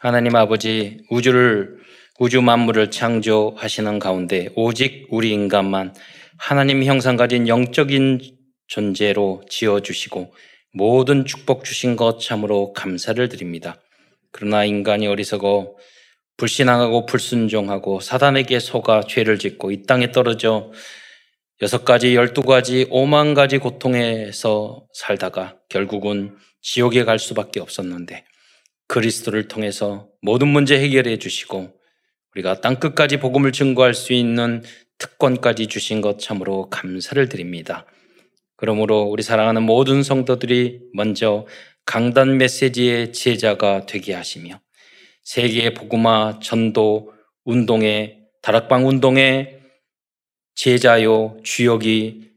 하나님 아버지 우주를 우주 만물을 창조하시는 가운데 오직 우리 인간만 하나님 형상 가진 영적인 존재로 지어 주시고 모든 축복 주신 것 참으로 감사를 드립니다. 그러나 인간이 어리석어 불신앙하고 불순종하고 사단에게 속아 죄를 짓고 이 땅에 떨어져 여섯 가지, 열두 가지, 오만 가지 고통에서 살다가 결국은 지옥에 갈 수밖에 없었는데 그리스도를 통해서 모든 문제 해결해 주시고 우리가 땅 끝까지 복음을 증거할 수 있는 특권까지 주신 것 참으로 감사를 드립니다. 그러므로 우리 사랑하는 모든 성도들이 먼저 강단 메시지의 제자가 되게 하시며 세계의 복음화 전도 운동의 다락방 운동의 제자요 주역이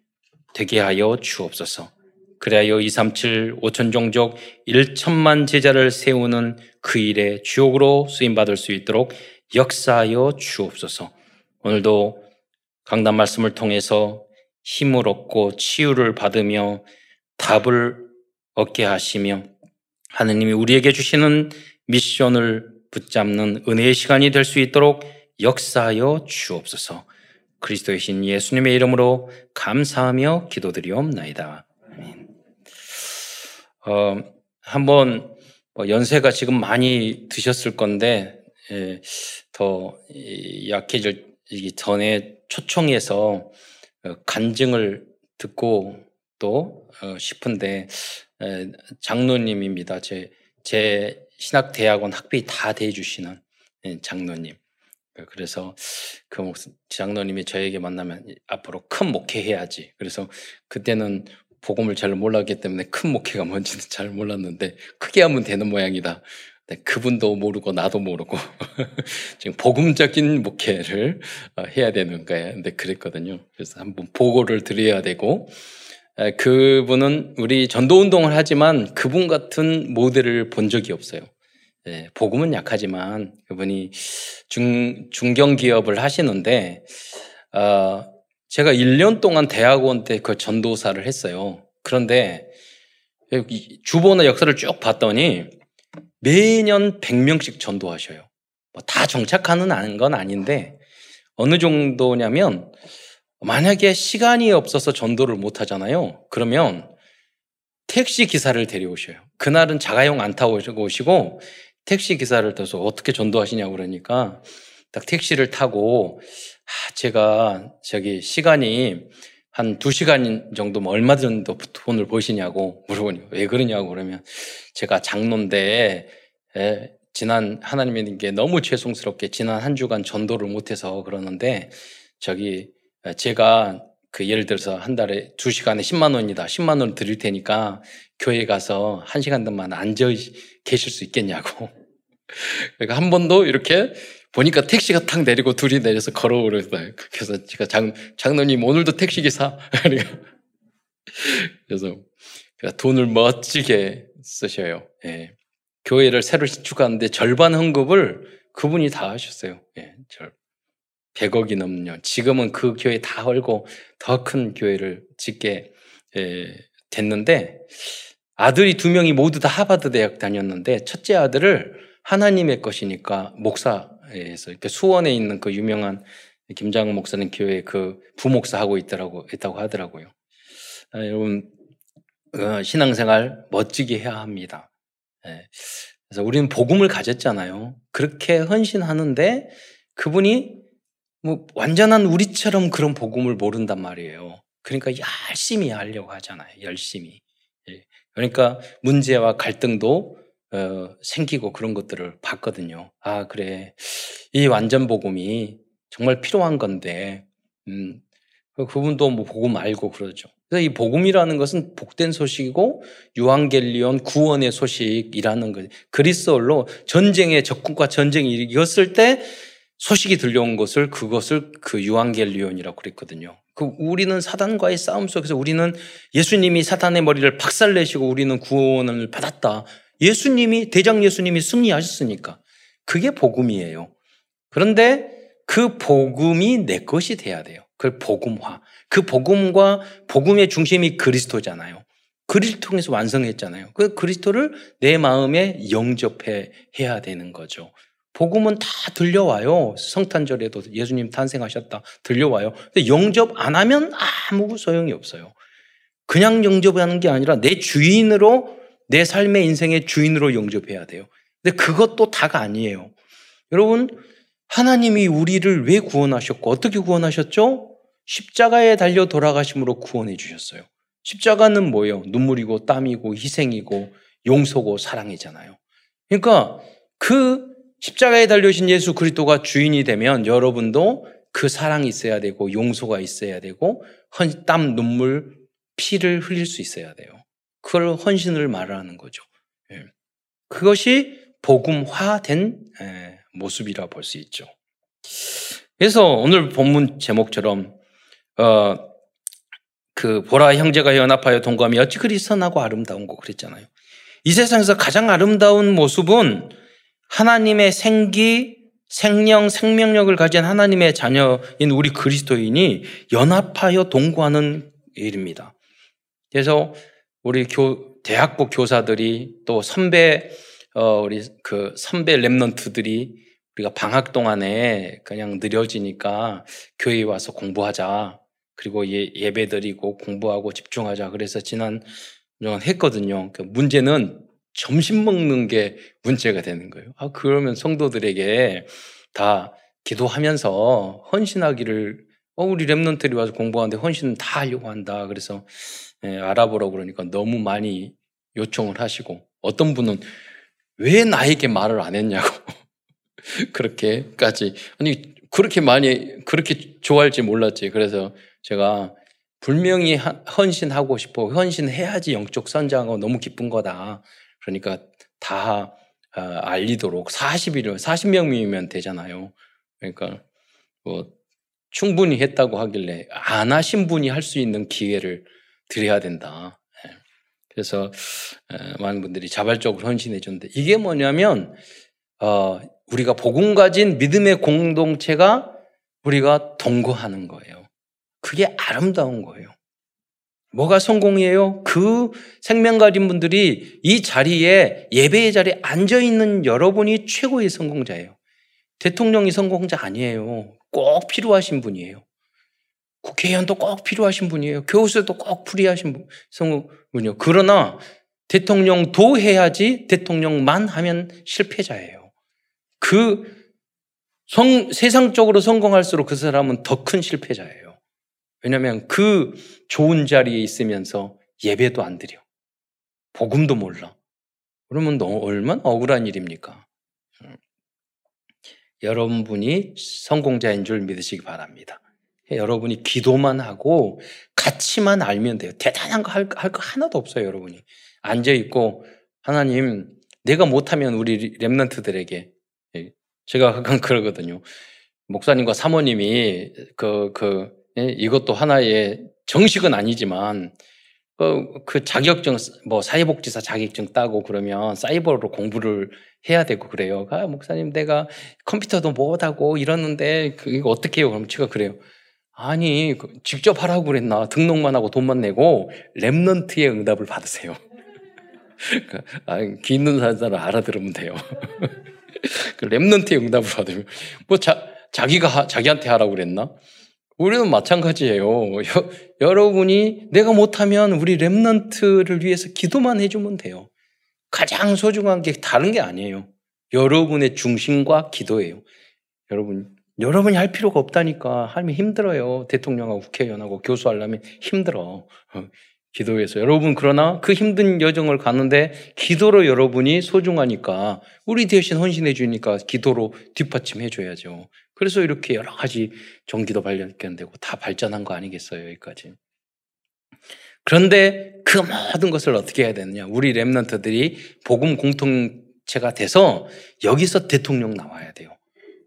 되게 하여 주옵소서. 그래야 237 5천 종족 1천만 제자를 세우는 그 일에 주역으로 쓰임 받을 수 있도록 역사하여 주옵소서. 오늘도 강단 말씀을 통해서 힘을 얻고 치유를 받으며 답을 얻게 하시며 하느님이 우리에게 주시는 미션을 붙잡는 은혜의 시간이 될 수 있도록 역사하여 주옵소서. 그리스도의 신 예수님의 이름으로 감사하며 기도드리옵나이다. 어, 한번 뭐 연세가 지금 많이 드셨을 건데 예, 더 약해지기 전에 초청해서 어, 간증을 듣고 또 어, 싶은데 에, 장로님입니다. 제, 제 신학대학원 학비 다 대주시는 예, 장로님. 그래서 그 장로님이 저에게 만나면 앞으로 큰 목회해야지. 그래서 그때는 복음을 잘 몰랐기 때문에 큰 목회가 뭔지는 잘 몰랐는데 크게 하면 되는 모양이다. 그분도 모르고 나도 모르고 지금 복음적인 목회를 어, 해야 되는 거예요. 근데 그랬거든요. 그래서 한번 보고를 드려야 되고 그분은 우리 전도 운동을 하지만 그분 같은 모델을 본 적이 없어요. 예, 복음은 약하지만 그분이 중 중견 기업을 하시는데 어, 제가 1년 동안 대학원 때 그 전도사를 했어요. 그런데 주보나 역사를 쭉 봤더니 매년 100명씩 전도하셔요. 뭐 다 정착하는 건 아닌데 어느 정도냐면 만약에 시간이 없어서 전도를 못 하잖아요. 그러면 택시 기사를 데려오셔요. 그날은 자가용 안 타고 오시고 택시 기사를 타서 어떻게 전도하시냐고 그러니까 딱 택시를 타고 아, 제가 저기 시간이 한 두 시간 정도면 얼마 정도 돈을 버시냐고 물어보니 왜 그러냐고 그러면 제가 장로인데 에, 지난 하나님께 너무 죄송스럽게 지난 한 주간 전도를 못해서 그러는데 저기 제가 그 예를 들어서 한 달에 두 시간에 10만 원이다. 10만 원 드릴 테니까 교회 가서 한 시간 동안 앉아 계실 수 있겠냐고. 그러니까 한 번도 이렇게 보니까 택시가 탁 내리고 둘이 내려서 걸어오르다. 그래서 제가 장, 장로님 오늘도 택시기사. 그래서 돈을 멋지게 쓰셔요. 예. 교회를 새로 신축하는데 절반 헌금을 그분이 다 하셨어요. 예, 절. 100억이 넘요. 지금은 그 교회 다 헐고 더 큰 교회를 짓게 예, 됐는데 아들이 두 명이 모두 다 하버드 대학 다녔는데 첫째 아들을 하나님의 것이니까 목사 에서 이렇게 수원에 있는 그 유명한 김장훈 목사는 교회 그 부목사 하고 있더라고 있다고 하더라고요. 아, 여러분 어, 신앙생활 멋지게 해야 합니다. 예. 그래서 우리는 복음을 가졌잖아요. 그렇게 헌신하는데 그분이 뭐 완전한 우리처럼 그런 복음을 모른단 말이에요. 그러니까 열심히 하려고 하잖아요. 열심히. 예. 그러니까 문제와 갈등도 어, 생기고 그런 것들을 봤거든요. 아 그래 이 완전 복음이 정말 필요한 건데 음, 그 그분도 뭐 복음 알고 그러죠. 그래서 이 복음이라는 것은 복된 소식이고 유한겔리온 구원의 소식이라는 거예요. 그리스도로 전쟁의 적군과 전쟁이 이겼을 때 소식이 들려온 것을 그것을 그 유한겔리온이라고 그랬거든요. 그 우리는 사단과의 싸움 속에서 우리는 예수님이 사탄의 머리를 박살내시고 우리는 구원을 받았다. 예수님이 대장 예수님이 승리하셨으니까 그게 복음이에요. 그런데 그 복음이 내 것이 돼야 돼요. 그 복음화. 그 복음과 복음의 중심이 그리스도잖아요. 그리스도 통해서 완성했잖아요. 그 그리스도를 내 마음에 영접해 해야 되는 거죠. 복음은 다 들려와요. 성탄절에도 예수님 탄생하셨다 들려와요. 근데 영접 안 하면 아무 소용이 없어요. 그냥 영접하는 게 아니라 내 주인으로 내 삶의 인생의 주인으로 영접해야 돼요. 근데 그것도 다가 아니에요. 여러분 하나님이 우리를 왜 구원하셨고 어떻게 구원하셨죠? 십자가에 달려 돌아가심으로 구원해 주셨어요. 십자가는 뭐예요? 눈물이고 땀이고 희생이고 용서고 사랑이잖아요. 그러니까 그 십자가에 달려신 예수 그리스도가 주인이 되면 여러분도 그 사랑이 있어야 되고 용서가 있어야 되고 헌, 땀, 눈물, 피를 흘릴 수 있어야 돼요. 그걸 헌신을 말하는 거죠. 예. 그것이 복음화된 예, 모습이라 볼 수 있죠. 그래서 오늘 본문 제목처럼 어, 그 보라 형제가 연합하여 동감이 어찌 그리 선하고 아름다운고 그랬잖아요. 이 세상에서 가장 아름다운 모습은 하나님의 생기, 생명, 생명력을 가진 하나님의 자녀인 우리 그리스도인이 연합하여 동거하는 일입니다. 그래서 우리 교, 대학부 교사들이 또 선배, 어, 우리 그 선배 랩런트들이 우리가 방학 동안에 그냥 늘어지니까 교회에 와서 공부하자. 그리고 예, 예배 드리고 공부하고 집중하자. 그래서 지난 동안 했거든요. 그 문제는 점심 먹는 게 문제가 되는 거예요. 아, 그러면 성도들에게 다 기도하면서 헌신하기를 어, 우리 remnant들이 와서 공부하는데 헌신 다 하려고 한다. 그래서 예, 알아보라고 그러니까 너무 많이 요청을 하시고 어떤 분은 왜 나에게 말을 안 했냐고 그렇게까지 아니 그렇게 많이 그렇게 좋아할지 몰랐지. 그래서 제가 분명히 헌신하고 싶어 헌신해야지 영적 선장하고 너무 기쁜 거다. 그러니까 다 어, 알리도록 40일, 40명이면 되잖아요. 그러니까 뭐 충분히 했다고 하길래 안 하신 분이 할 수 있는 기회를 드려야 된다. 예. 그래서 많은 분들이 자발적으로 헌신해 줬는데 이게 뭐냐면 어, 우리가 복음 가진 믿음의 공동체가 우리가 동거하는 거예요. 그게 아름다운 거예요. 뭐가 성공이에요? 그 생명 가진 분들이 이 자리에 예배의 자리에 앉아 있는 여러분이 최고의 성공자예요. 대통령이 성공자 아니에요. 꼭 필요하신 분이에요. 국회의원도 꼭 필요하신 분이에요. 교수도 꼭 필요하신 성분이요. 그러나 대통령도 해야지 대통령만 하면 실패자예요. 그 성, 세상적으로 성공할수록 그 사람은 더 큰 실패자예요. 왜냐하면 그 좋은 자리에 있으면서 예배도 안 드려. 복음도 몰라. 그러면 너 얼마나 억울한 일입니까? 음. 여러분이 성공자인 줄 믿으시기 바랍니다. 여러분이 기도만 하고 가치만 알면 돼요. 대단한 거할 거 하나도 없어요, 여러분이. 앉아 있고 하나님 내가 못하면 우리 렘런트들에게 예, 제가 가끔 그러거든요. 목사님과 사모님이 그, 그, 예, 이것도 하나의 정식은 아니지만 그, 그 자격증 뭐 사회복지사 자격증 따고 그러면 사이버로 공부를 해야 되고 그래요. 아 목사님 내가 컴퓨터도 못하고 이러는데 그 이거 어떻게 해요? 그럼 제가 그래요. 아니 그 직접 하라고 그랬나 등록만 하고 돈만 내고 랩런트의 응답을 받으세요. 그, 아, 귀 있는 사람 알아들으면 돼요. 그 랩런트의 응답을 받으면 뭐 자, 자기가 하, 자기한테 하라고 그랬나? 우리는 마찬가지예요. 여, 여러분이 내가 못하면 우리 랩런트를 위해서 기도만 해주면 돼요. 가장 소중한 게 다른 게 아니에요. 여러분의 중심과 기도예요. 여러분, 여러분이 할 필요가 없다니까 하면 힘들어요. 대통령하고 국회의원하고 교수하려면 힘들어. 어, 기도해서. 여러분, 그러나 그 힘든 여정을 가는데 기도로 여러분이 소중하니까 우리 대신 헌신해 주니까 기도로 뒷받침해 줘야죠. 그래서 이렇게 여러 가지 전기도 발견되고 다 발전한 거 아니겠어요, 여기까지. 그런데 그 모든 것을 어떻게 해야 되느냐. 우리 랩런트들이 복음 공통체가 돼서 여기서 대통령 나와야 돼요.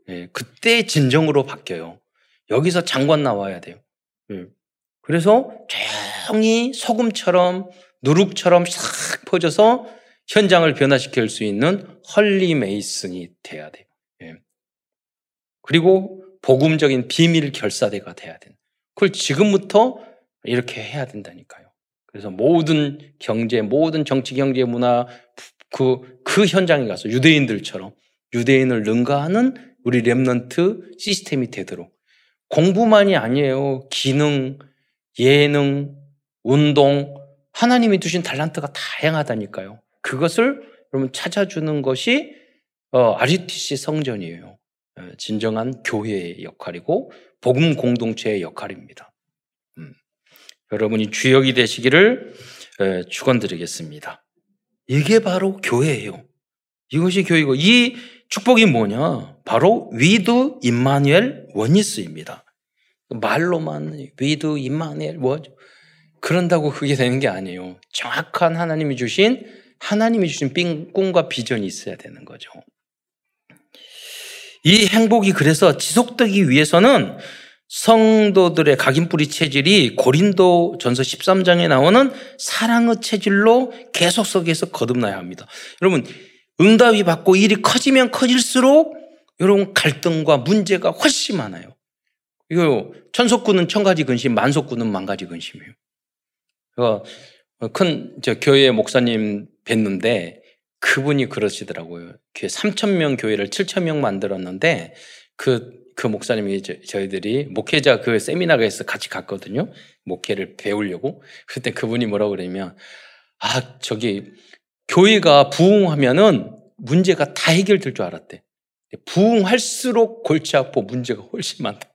예, 그때 진정으로 바뀌어요. 여기서 장관 나와야 돼요. 예. 그래서 조용히 소금처럼 누룩처럼 싹 퍼져서 현장을 변화시킬 수 있는 헐리 메이슨이 돼야 돼요. 그리고 복음적인 비밀 결사대가 돼야 된. 그걸 지금부터 이렇게 해야 된다니까요. 그래서 모든 경제, 모든 정치, 경제, 문화 그, 그 현장에 가서 유대인들처럼 유대인을 능가하는 우리 랩런트 시스템이 되도록 공부만이 아니에요. 기능, 예능, 운동, 하나님이 두신 달란트가 다양하다니까요. 그것을 여러분 찾아주는 것이 어, RUTC 성전이에요. 어, 진정한 교회의 역할이고 복음 공동체의 역할입니다. 음. 여러분이 주역이 되시기를 에, 축원드리겠습니다. 이게 바로 교회예요. 이것이 교회고 이 축복이 뭐냐? 바로 with Immanuel oneness입니다. 말로만 with Immanuel 뭐 그런다고 그게 되는 게 아니에요. 정확한 하나님이 주신 하나님이 주신 꿈과 비전이 있어야 되는 거죠. 이 행복이 그래서 지속되기 위해서는 성도들의 각인뿌리 체질이 고린도 전서 13장에 나오는 사랑의 체질로 계속 속에서 거듭나야 합니다. 여러분, 응답이 받고 일이 커지면 커질수록 여러분 갈등과 문제가 훨씬 많아요. 이거 천속구는 천가지 근심, 만속구는 만가지 근심이에요. 큰저 교회 목사님 뵀는데 그분이 그러시더라고요. 교회 3천 명 교회를 7천 명 만들었는데 그, 그 목사님이 저, 희들이 목회자 그 세미나가에서 같이 갔거든요. 목회를 배우려고. 그때 그분이 뭐라고 그러냐면 아 저기 교회가 부흥하면은 문제가 다 해결될 줄 알았대. 부흥할수록 골치 아파 문제가 훨씬 많다.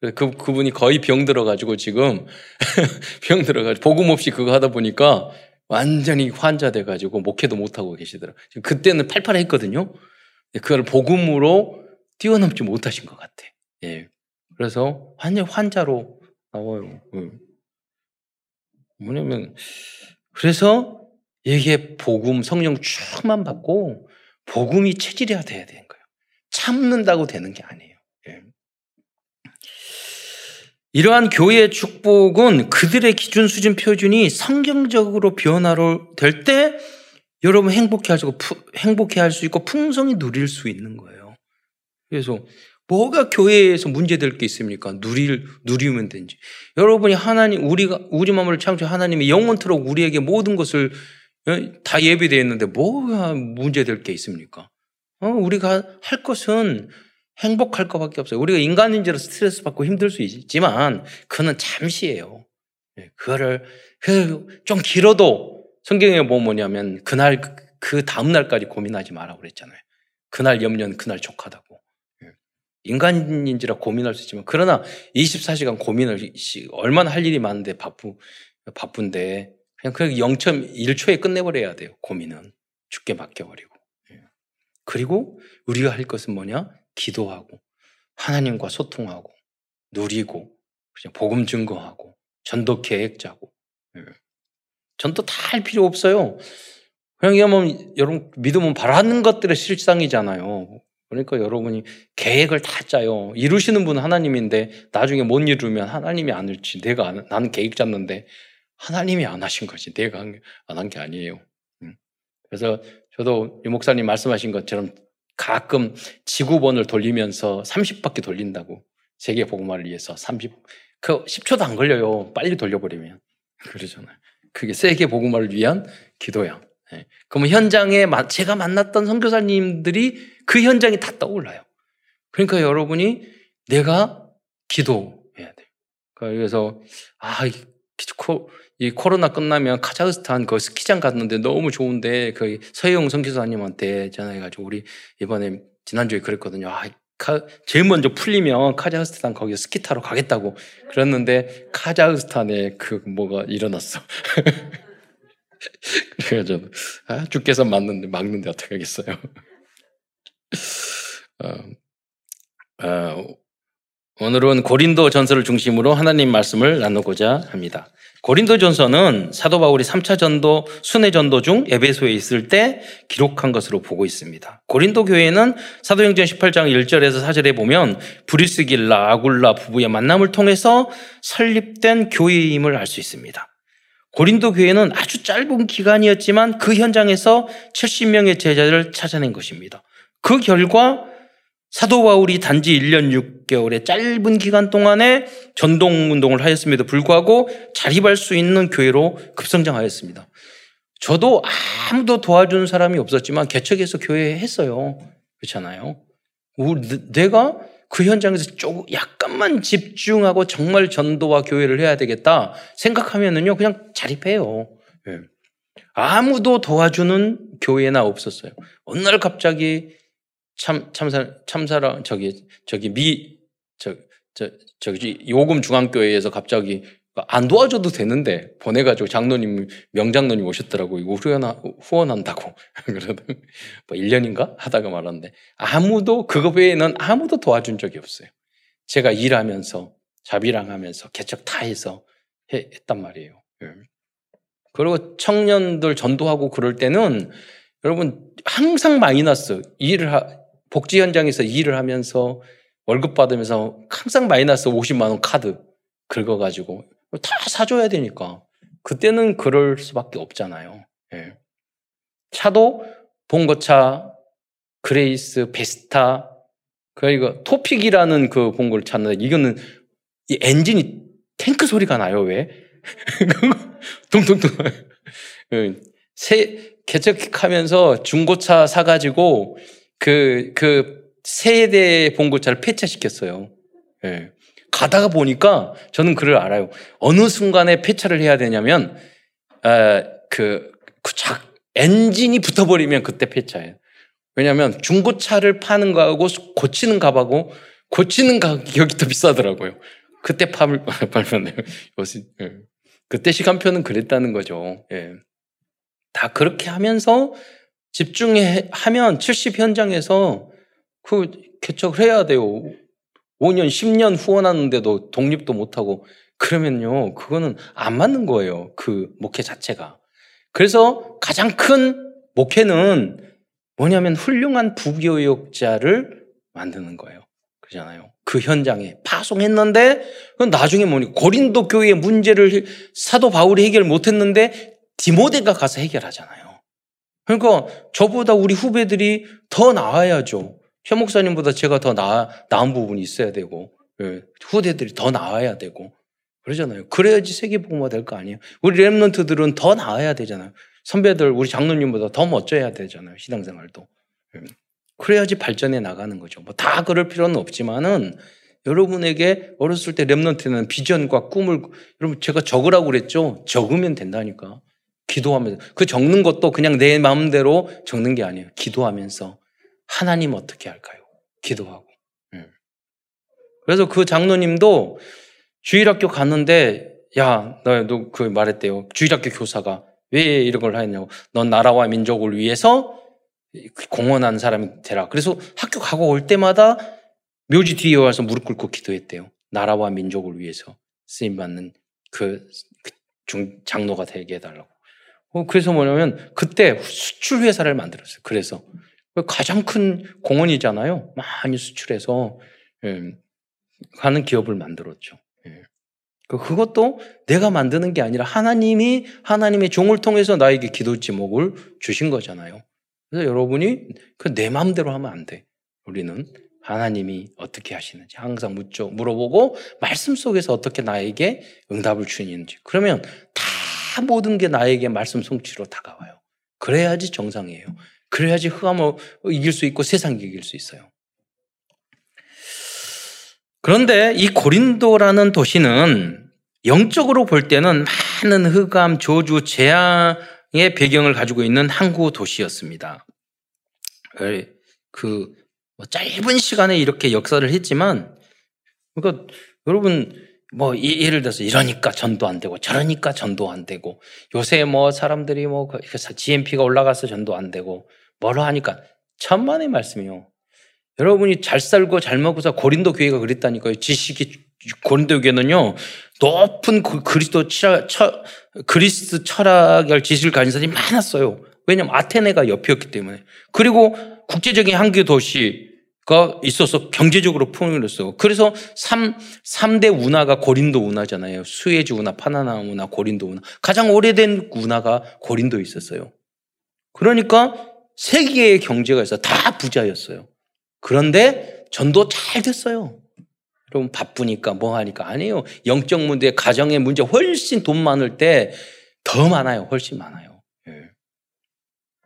그, 그분이 거의 병 들어가지고 지금 병 들어가지고 복음 없이 그거 하다 보니까 완전히 환자 돼가지고 목회도 못하고 계시더라고요. 그때는 팔팔했거든요. 그걸 복음으로 뛰어넘지 못하신 것 같아. 예. 그래서 완전 환자로 나와요. 예. 뭐냐면, 그래서 이게 복음, 성령 충만 받고 복음이 체질이야 돼야 되는 거예요. 참는다고 되는 게 아니에요. 예. 이러한 교회의 축복은 그들의 기준 수준 표준이 성경적으로 변화로 될 때 여러분 행복해 할수 있고 행복해 할 수 있고 풍성히 누릴 수 있는 거예요. 그래서 뭐가 교회에서 문제될 게 있습니까? 누릴 누리면 된지. 여러분이 하나님 우리가 우리 마음을 창조 하나님이 영원토록 우리에게 모든 것을 어, 다 예비되어 있는데 뭐가 문제될 게 있습니까? 어, 우리가 할 것은 행복할 것밖에 없어요. 우리가 인간인지로 스트레스 받고 힘들 수 있지만 그는 잠시예요. 예, 그거를 그좀 길어도 성경에 보면 뭐냐면 그날 그 다음 날까지 고민하지 마라 그랬잖아요. 그날 염려는 그날 족하다고. 예. 인간인지라 고민할 수 있지만 그러나 24시간 고민을 얼마나 할 일이 많은데 바쁘 바쁜데 그냥 그 0.1초에 끝내버려야 돼요. 고민은 죽게 맡겨버리고. 예. 그리고 우리가 할 것은 뭐냐? 기도하고 하나님과 소통하고 누리고 복음 증거하고 전도 계획 짜고 예. 전도 다 할 필요 없어요. 그냥 이러면 여러분 믿으면 바라는 것들의 실상이잖아요. 그러니까 여러분이 계획을 다 짜요. 이루시는 분은 하나님인데 나중에 못 이루면 하나님이 안 할지 내가 안, 나는 계획 짰는데 하나님이 안 하신 거지 내가 안 한 게 아니에요. 음. 그래서 저도 유 목사님 말씀하신 것처럼 가끔 지구본을 돌리면서 30바퀴 돌린다고. 세계 복음화를 위해서 30, 그 10초도 안 걸려요. 빨리 돌려버리면. 그러잖아요. 그게 세계 복음화를 위한 기도야. 네. 그러면 현장에 제가 만났던 선교사님들이 그 현장이 다 떠올라요. 그러니까 여러분이 내가 기도해야 돼요. 그래서 아, 이 코로나 끝나면 카자흐스탄 그 스키장 갔는데 너무 좋은데 그 서혜영 선교사님한테 전화해가지고 우리 이번에 지난주에 그랬거든요. 아, 카, 제일 먼저 풀리면 카자흐스탄 거기 스키 타러 가겠다고 그랬는데 카자흐스탄에 그 뭐가 일어났어. 그래가지고 아, 주께서 맞는데 막는데 어떻게 하겠어요? 어, 어, 오늘은 고린도 전설을 중심으로 하나님 말씀을 나누고자 합니다. 고린도 전서는 사도 바울이 3차 전도 순회 전도 중 에베소에 있을 때 기록한 것으로 보고 있습니다. 고린도 교회는 사도행전 18장 1절에서 4절에 보면 브리스길라 아굴라 부부의 만남을 통해서 설립된 교회임을 알 수 있습니다. 고린도 교회는 아주 짧은 기간이었지만 그 현장에서 70명의 제자를 찾아낸 것입니다. 그 결과 사도 바울이 단지 1년 6개월의 짧은 기간 동안에 전동 운동을 하였음에도 불구하고 자립할 수 있는 교회로 급성장하였습니다. 저도 아무도 도와주는 사람이 없었지만 개척해서 교회 했어요. 그렇잖아요. 내가 그 현장에서 조금 약간만 집중하고 정말 전도와 교회를 해야 되겠다 생각하면은요 그냥 자립해요. 네. 아무도 도와주는 교회나 없었어요. 어느 날 갑자기 참 참사 참사랑 저기 저기 미 저 저 저기 요금 중앙교회에서 갑자기 안 도와줘도 되는데 보내가지고 장로님 명장로님 오셨더라고 이거 후원 후원한다고 그러더니 뭐 1년인가 하다가 말았는데 아무도 그거 외에는 아무도 도와준 적이 없어요. 제가 일하면서 자비량 하면서 개척 다 해서 했단 말이에요. 예. 그리고 청년들 전도하고 그럴 때는 여러분 항상 마이너스 일을 하, 복지 현장에서 일을 하면서 월급 받으면서 항상 마이너스 50만 원 카드 긁어가지고 다 사줘야 되니까 그때는 그럴 수밖에 없잖아요. 예. 차도 봉고차, 그레이스, 베스타, 그러니까 토픽이라는 그 봉고를 찾는데 이거는 이 엔진이 탱크 소리가 나요 왜? 둥둥둥. 새 개척하면서 중고차 사가지고 그, 그 세대 봉고차를 폐차시켰어요. 예. 가다가 보니까 저는 그를 알아요. 어느 순간에 폐차를 해야 되냐면, 에, 그, 그 작, 엔진이 붙어버리면 그때 폐차예요. 왜냐하면 중고차를 파는 거하고 고치는 값하고 고치는 가격이 더 비싸더라고요. 그때 팔, 팔면 돼요. 예. 그때 시간표는 그랬다는 거죠. 예. 다 그렇게 하면서 집중하면 70 현장에서 그 개척을 해야 돼요. 5년, 10년 후원하는데도 독립도 못하고 그러면요, 그거는 안 맞는 거예요. 그 목회 자체가. 그래서 가장 큰 목회는 뭐냐면 훌륭한 부교육자를 만드는 거예요. 그러잖아요. 그 현장에 파송했는데 나중에 뭐니 고린도 교회의 문제를 사도 바울이 해결 못했는데 디모데가 가서 해결하잖아요. 그러니까 저보다 우리 후배들이 더 나아야죠. 최 목사님보다 제가 더 나, 나은 부분이 있어야 되고, 예, 후대들이 더 나아야 되고, 그러잖아요. 그래야지 세계복음화 될 거 아니에요. 우리 랩런트들은 더 나아야 되잖아요. 선배들, 우리 장로님보다 더 멋져야 되잖아요. 신앙생활도. 예. 그래야지 발전해 나가는 거죠. 뭐 다 그럴 필요는 없지만은 여러분에게 어렸을 때 랩런트는 비전과 꿈을 여러분 제가 적으라고 그랬죠. 적으면 된다니까. 기도하면서 그 적는 것도 그냥 내 마음대로 적는 게 아니에요. 기도하면서 하나님 어떻게 할까요? 기도하고. 예. 그래서 그 장로님도 주일학교 갔는데 야, 너그 말했대요. 주일학교 교사가 왜 이런 걸 하냐고. 넌 나라와 민족을 위해서 공헌한 사람이 되라. 그래서 학교 가고 올 때마다 묘지 뒤에 와서 무릎 꿇고 기도했대요. 나라와 민족을 위해서 쓰임 받는 그, 그 중, 장로가 되게 해달라고. 어, 그래서 뭐냐면 그때 수출 회사를 만들었어요. 그래서 가장 큰 공헌이잖아요. 많이 수출해서 예, 하는 기업을 만들었죠. 예. 그, 그것도 내가 만드는 게 아니라 하나님이 하나님의 종을 통해서 나에게 기도 제목을 주신 거잖아요. 그래서 여러분이 그 내 마음대로 하면 안 돼. 우리는 하나님이 어떻게 하시는지 항상 묻죠. 물어보고 말씀 속에서 어떻게 나에게 응답을 주시는지. 그러면 다 모든 게 나에게 말씀 성취로 다가와요. 그래야지 정상이에요. 그래야지 흑암을 이길 수 있고 세상 이길 수 있어요. 그런데 이 고린도라는 도시는 영적으로 볼 때는 많은 흑암, 저주, 재앙의 배경을 가지고 있는 항구 도시였습니다. 그뭐 짧은 시간에 이렇게 역사를 했지만, 그러니까 여러분 뭐 예를 들어서 이러니까 전도 안 되고 저러니까 전도 안 되고 요새 뭐 사람들이 뭐 GMP가 그 올라가서 전도 안 되고 뭐라 하니까 천만의 말씀이요. 여러분이 잘 살고 잘 먹고서 고린도 교회가 그랬다니까요. 지식이 고린도 교회는요 높은 그 그리스도 철, 철, 그리스 철학을 지식을 가진 사람이 많았어요. 왜냐하면 아테네가 옆이었기 때문에. 그리고 국제적인 항구 도시 가 있어서 경제적으로 풍요했어요. 그래서 3, 3대 운하가 고린도 운하잖아요. 수에즈 운하, 파나나 운하, 고린도 운하. 가장 오래된 운하가 고린도에 있었어요. 그러니까 세계의 경제가 있어 다 부자였어요. 그런데 전도 잘 됐어요. 여러분 바쁘니까 뭐 하니까 아니에요. 영적 문제, 가정의 문제 훨씬 돈 많을 때 더 많아요. 훨씬 많아요. 예.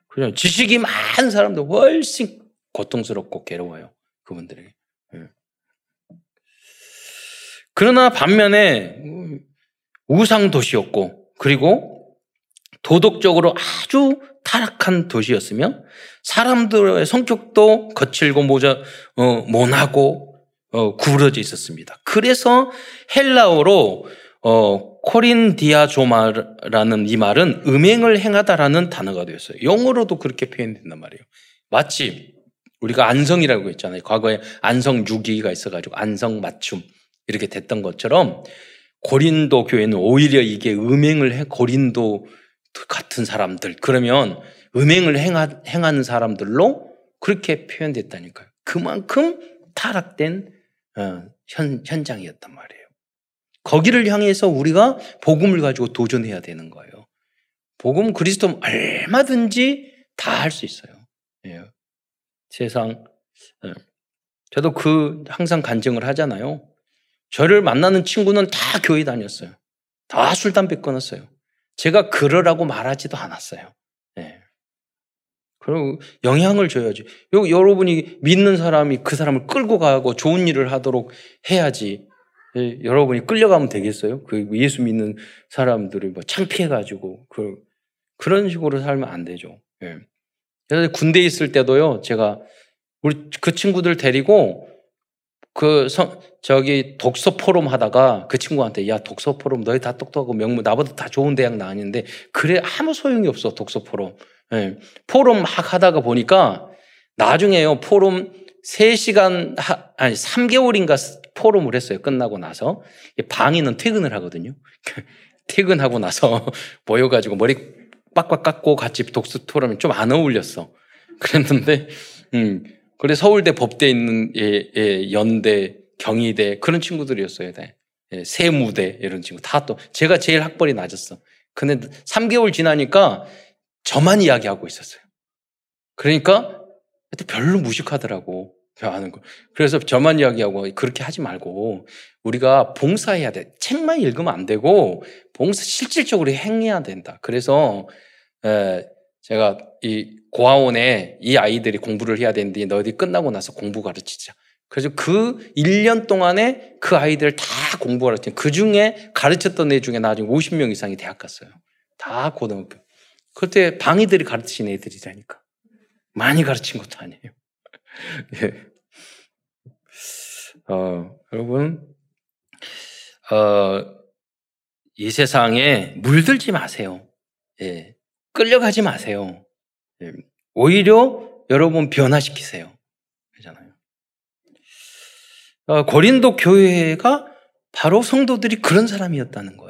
그냥 지식이 많은 사람도 훨씬 고통스럽고 괴로워요. 그분들에게. 예. 그러나 반면에 우상 도시였고 그리고 도덕적으로 아주 타락한 도시였으며 사람들의 성격도 거칠고 모자 어, 모나고 어, 구부러져 있었습니다. 그래서 헬라어로 어, 코린디아조마라는 이 말은 음행을 행하다라는 단어가 되었어요. 영어로도 그렇게 표현된단 말이에요. 마치 우리가 안성이라고 했잖아요. 과거에 안성 6기가 있어가지고 안성 맞춤 이렇게 됐던 것처럼 고린도 교회는 오히려 이게 음행을 해 고린도 같은 사람들 그러면 음행을 행하, 행하는 사람들로 그렇게 표현됐다니까요. 그만큼 타락된 어, 현, 현장이었단 말이에요. 거기를 향해서 우리가 복음을 가지고 도전해야 되는 거예요. 복음 그리스도 얼마든지 다 할 수 있어요. 예. 세상 예. 저도 그 항상 간증을 하잖아요. 저를 만나는 친구는 다 교회 다녔어요. 다 술, 담배 끊었어요. 제가 그러라고 말하지도 않았어요. 예. 그리고 영향을 줘야지. 여러분이 믿는 사람이 그 사람을 끌고 가고 좋은 일을 하도록 해야지. 예, 여러분이 끌려가면 되겠어요? 그 예수 믿는 사람들을 뭐 창피해가지고 그 그런 식으로 살면 안 되죠. 예. 그래서 군대 에 있을 때도요, 제가 우리 그 친구들 데리고 그 성, 저기 독서 포럼 하다가 그 친구한테 야 독서 포럼 너희 다 똑똑하고 명문 나보다 다 좋은 대학 나왔는데 그래 아무 소용이 없어 독서 포럼 네. 포럼 막 하다가 보니까 나중에요, 포럼 3시간, 하, 아니, 3개월인가 포럼을 했어요. 끝나고 나서. 방위는 퇴근을 하거든요. 퇴근하고 나서 모여가지고 머리 빡빡 깎고 같이 독서 토론이 좀 안 어울렸어. 그랬는데, 음, 그래 서울대 법대 있는 예, 예, 연대, 경희대 그런 친구들이었어요. 네. 예, 세무대 이런 친구 다 또 제가 제일 학벌이 낮았어. 근데 3개월 지나니까 저만 이야기하고 있었어요. 그러니까 별로 무식하더라고. 아는 거. 그래서 저만 이야기하고 그렇게 하지 말고 우리가 봉사해야 돼. 책만 읽으면 안 되고 봉사 실질적으로 행해야 된다. 그래서 에, 제가 이 고아원에 이 아이들이 공부를 해야 되는데 너희들이 끝나고 나서 공부 가르치자. 그래서 그 1년 동안에 그 아이들 다 공부 가르치는 그 중에 가르쳤던 애 중에 나중에 50명 이상이 대학 갔어요. 다 고등학교. 그때 방이들이 가르치는 애들이라니까. 많이 가르친 것도 아니에요. 예. 어, 여러분, 어, 이 세상에 물들지 마세요. 예. 끌려가지 마세요. 예. 오히려 여러분 변화시키세요. 그잖아요. 어, 고린도 교회가 바로 성도들이 그런 사람이었다는 거예요.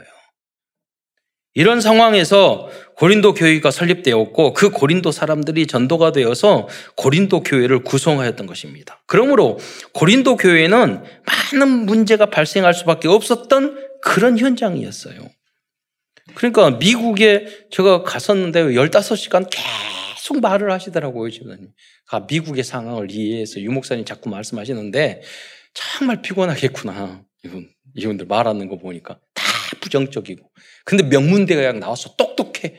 이런 상황에서 고린도 교회가 설립되었고 그 고린도 사람들이 전도가 되어서 고린도 교회를 구성하였던 것입니다. 그러므로 고린도 교회는 많은 문제가 발생할 수밖에 없었던 그런 현장이었어요. 그러니까 미국에 제가 갔었는데 15시간 계속 말을 하시더라고요, 집사님. 아, 미국의 상황을 이해해서 유목사님 자꾸 말씀하시는데 정말 피곤하겠구나. 이분, 이분들 말하는 거 보니까 다 부정적이고. 근데 명문대학 나와서 똑똑해.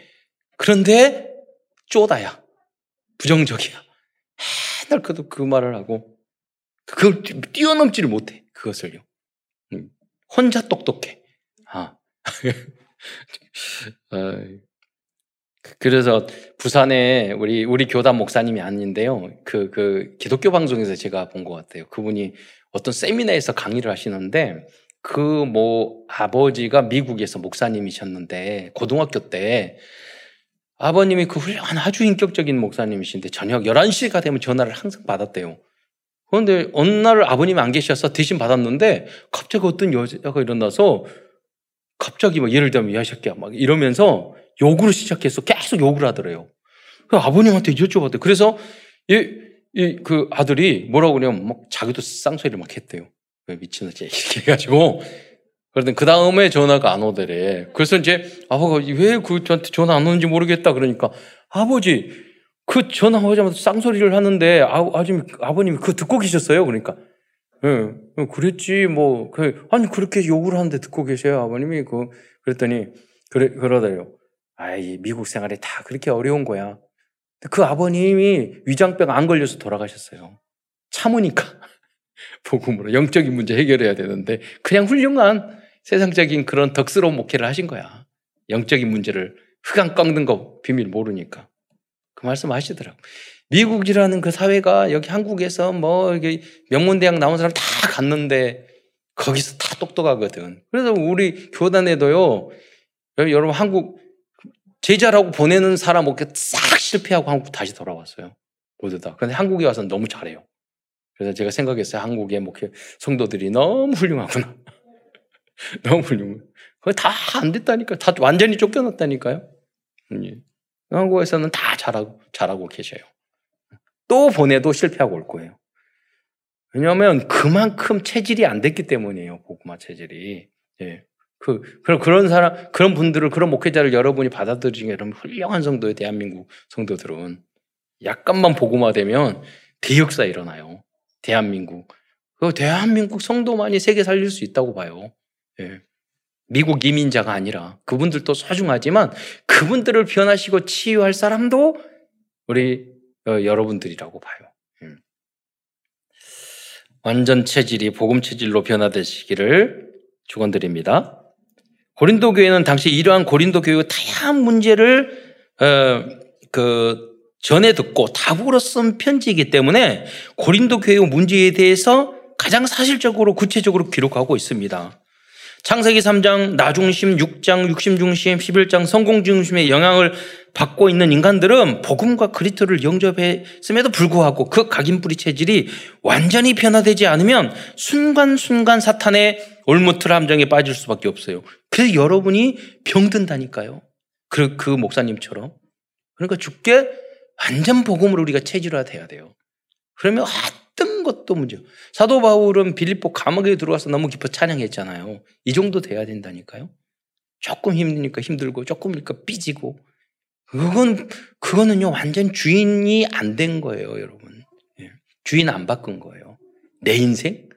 그런데 쪼다야. 부정적이야. 맨날 그도 그 말을 하고 그걸 뛰어넘지를 못해. 그것을요. 음, 혼자 똑똑해. 아. 그래서 부산에 우리 우리 교단 목사님이 아닌데요. 그, 그 기독교 방송에서 제가 본 것 같아요. 그분이 어떤 세미나에서 강의를 하시는데 그 뭐 아버지가 미국에서 목사님이셨는데 고등학교 때 아버님이 그 훌륭한 아주 인격적인 목사님이신데 저녁 11시가 되면 전화를 항상 받았대요. 그런데 어느 날 아버님이 안 계셔서 대신 받았는데 갑자기 어떤 여자가 일어나서 갑자기 막 예를 들면 야 새끼야 막 이러면서 욕으로 시작해서 계속 욕을 하더래요. 그 아버님한테 여쭤봤대요. 그래서 이, 이, 그 아들이 뭐라고 그러냐면 막 자기도 쌍소리를 막 했대요. 미친놈이 이렇게 해가지고 그러더니 그 다음에 전화가 안 오더래. 그래서 이제 아버가 왜 그 저한테 전화 안 오는지 모르겠다 그러니까 아버지 그 전화하자마자 쌍소리를 하는데 아, 아줌 아버님이 그거 듣고 계셨어요. 그러니까 예, 그랬지 뭐 그, 아니 그렇게 욕을 하는데 듣고 계세요 아버님이 그 그랬더니 그래 그러더래요. 아이 미국 생활이 다 그렇게 어려운 거야. 그 아버님이 위장병 안 걸려서 돌아가셨어요. 참으니까 복음으로 영적인 문제 해결해야 되는데 그냥 훌륭한 세상적인 그런 덕스러운 목회를 하신 거야. 영적인 문제를 흑암 꺾는 거 비밀 모르니까 그 말씀 하시더라고. 미국이라는 그 사회가 여기 한국에서 뭐 명문대학 나온 사람 다 갔는데 거기서 다 똑똑하거든. 그래서 우리 교단에도요, 여러분 한국 제자라고 보내는 사람 없게 싹 실패하고 한국 다시 돌아왔어요. 모두 다. 그런데 한국에 와서 너무 잘해요. 그래서 제가 생각했어요. 한국의 목회 성도들이 너무 훌륭하구나. 너무 훌륭해. 그거 다 안 됐다니까. 다 완전히 쫓겨났다니까요. 예. 한국에서는 다 잘하고, 잘하고 계셔요. 또 보내도 실패하고 올 거예요. 왜냐하면 그만큼 체질이 안 됐기 때문이에요. 고구마 체질이. 예. 그, 그런, 그런 사람, 그런 분들을, 그런 목회자를 여러분이 받아들이는 여러분 훌륭한 성도의 대한민국 성도들은 약간만 복음화 되면 대역사 일어나요. 대한민국. 그 대한민국 성도만이 세계 살릴 수 있다고 봐요. 예. 미국 이민자가 아니라 그분들도 소중하지만 그분들을 변하시고 치유할 사람도 우리 어, 여러분들이라고 봐요. 음. 완전 체질이 복음 체질로 변화되시기를 축원드립니다. 고린도 교회는 당시 이러한 고린도 교회의 다양한 문제를 어, 그 전에 듣고 답으로 쓴 편지이기 때문에 고린도 교회의 문제에 대해서 가장 사실적으로 구체적으로 기록하고 있습니다. 창세기 3장 나중심, 6장 육심 중심, 11장 성공 중심의 영향을 받고 있는 인간들은 복음과 그리스도를 영접했음에도 불구하고 그 각인뿌리 체질이 완전히 변화되지 않으면 순간순간 사탄의 올무틀 함정에 빠질 수밖에 없어요. 그래서 여러분이 병든다니까요. 그, 그 목사님처럼. 그러니까 죽게 완전 복음으로 우리가 체질화돼야 돼요. 그러면 어떤 것도 문제. 사도 바울은 빌립보 감옥에 들어와서 너무 깊어 찬양했잖아요. 이 정도 돼야 된다니까요. 조금 힘드니까 힘들고 조금이니까 삐지고. 그건 그거는요 완전 주인이 안 된 거예요, 여러분. 예. 주인 안 바꾼 거예요. 내 인생?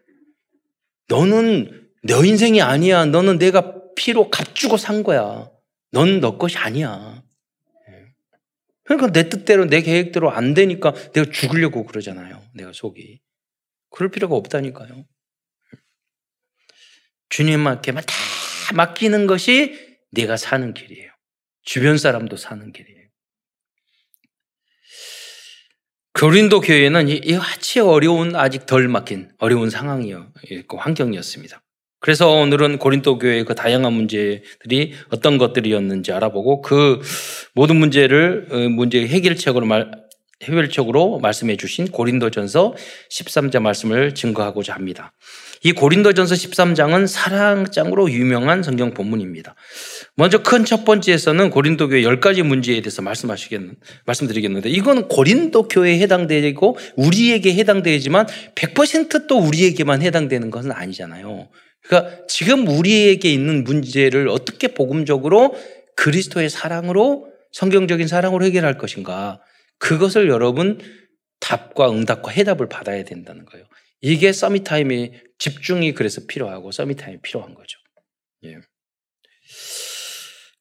너는 너 인생이 아니야. 너는 내가 피로 값주고 산 거야. 넌 너 것이 아니야. 그러니까 내 뜻대로 내 계획대로 안 되니까 내가 죽으려고 그러잖아요. 내가 속이. 그럴 필요가 없다니까요. 주님한테만 다 맡기는 것이 내가 사는 길이에요. 주변 사람도 사는 길이에요. 고린도 교회는 이 같이 어려운 아직 덜 막힌 어려운 상황이었고 환경이었습니다. 그래서 오늘은 고린도 교회의 그 다양한 문제들이 어떤 것들이었는지 알아보고 그 모든 문제를 어, 문제 해결책으로 말 해결책으로 말씀해 주신 고린도전서 13장 말씀을 증거하고자 합니다. 이 고린도전서 13장은 사랑장으로 유명한 성경 본문입니다. 먼저 큰 첫 번째에서는 고린도 교회 10가지 문제에 대해서 말씀하시겠 말씀드리겠는데 이건 고린도 교회에 해당되고 우리에게 해당되지만 100%또 우리에게만 해당되는 것은 아니잖아요. 그러니까 지금 우리에게 있는 문제를 어떻게 복음적으로 그리스도의 사랑으로 성경적인 사랑으로 해결할 것인가. 그것을 여러분 답과 응답과 해답을 받아야 된다는 거예요. 이게 서밋타임의 집중이 그래서 필요하고 서밋타임이 필요한 거죠. 예.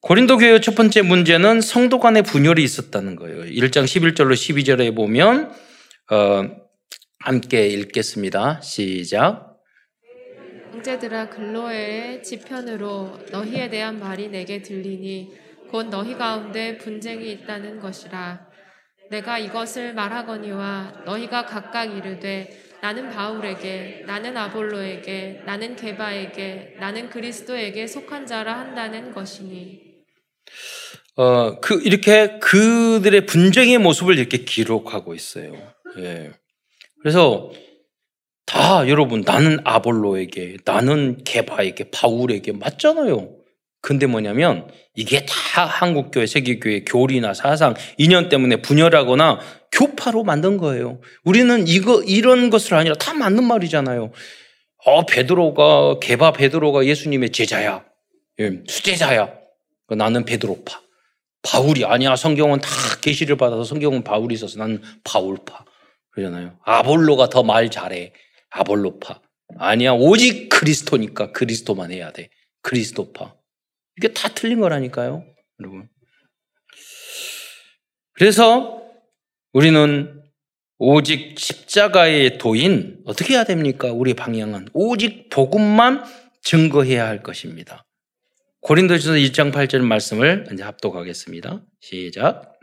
고린도 교회 첫 번째 문제는 성도 간의 분열이 있었다는 거예요. 1장 11절로 12절에 보면 어, 함께 읽겠습니다. 시작. 형제들아 글로에의 지편으로 너희에 대한 말이 내게 들리니 곧 너희 가운데 분쟁이 있다는 것이라 내가 이것을 말하거니와 너희가 각각 이르되 나는 바울에게 나는 아볼로에게 나는 게바에게 나는 그리스도에게 속한 자라 한다는 것이니 어, 그, 이렇게 그들의 분쟁의 모습을 이렇게 기록하고 있어요. 예. 그래서 다 여러분 나는 아볼로에게 나는 게바에게 바울에게 맞잖아요. 근데 뭐냐면 이게 다 한국교회 세계교회 교리나 사상 인연 때문에 분열하거나 교파로 만든 거예요. 우리는 이거 이런 것을 아니라 다 맞는 말이잖아요. 어 베드로가 게바 베드로가 예수님의 제자야. 예, 수제자야. 나는 베드로파. 바울이 아니야. 성경은 다 계시를 받아서 성경은 바울이 있어서 난 바울파. 그러잖아요. 아볼로가 더 말 잘해. 아볼로파. 아니야. 오직 그리스도니까 그리스도만 해야 돼. 그리스도파. 이게 다 틀린 거라니까요. 여러분. 그래서 우리는 오직 십자가의 도인 어떻게 해야 됩니까? 우리 방향은 오직 복음만 증거해야 할 것입니다. 고린도전서 1장 8절 말씀을 이제 합독하겠습니다. 시작.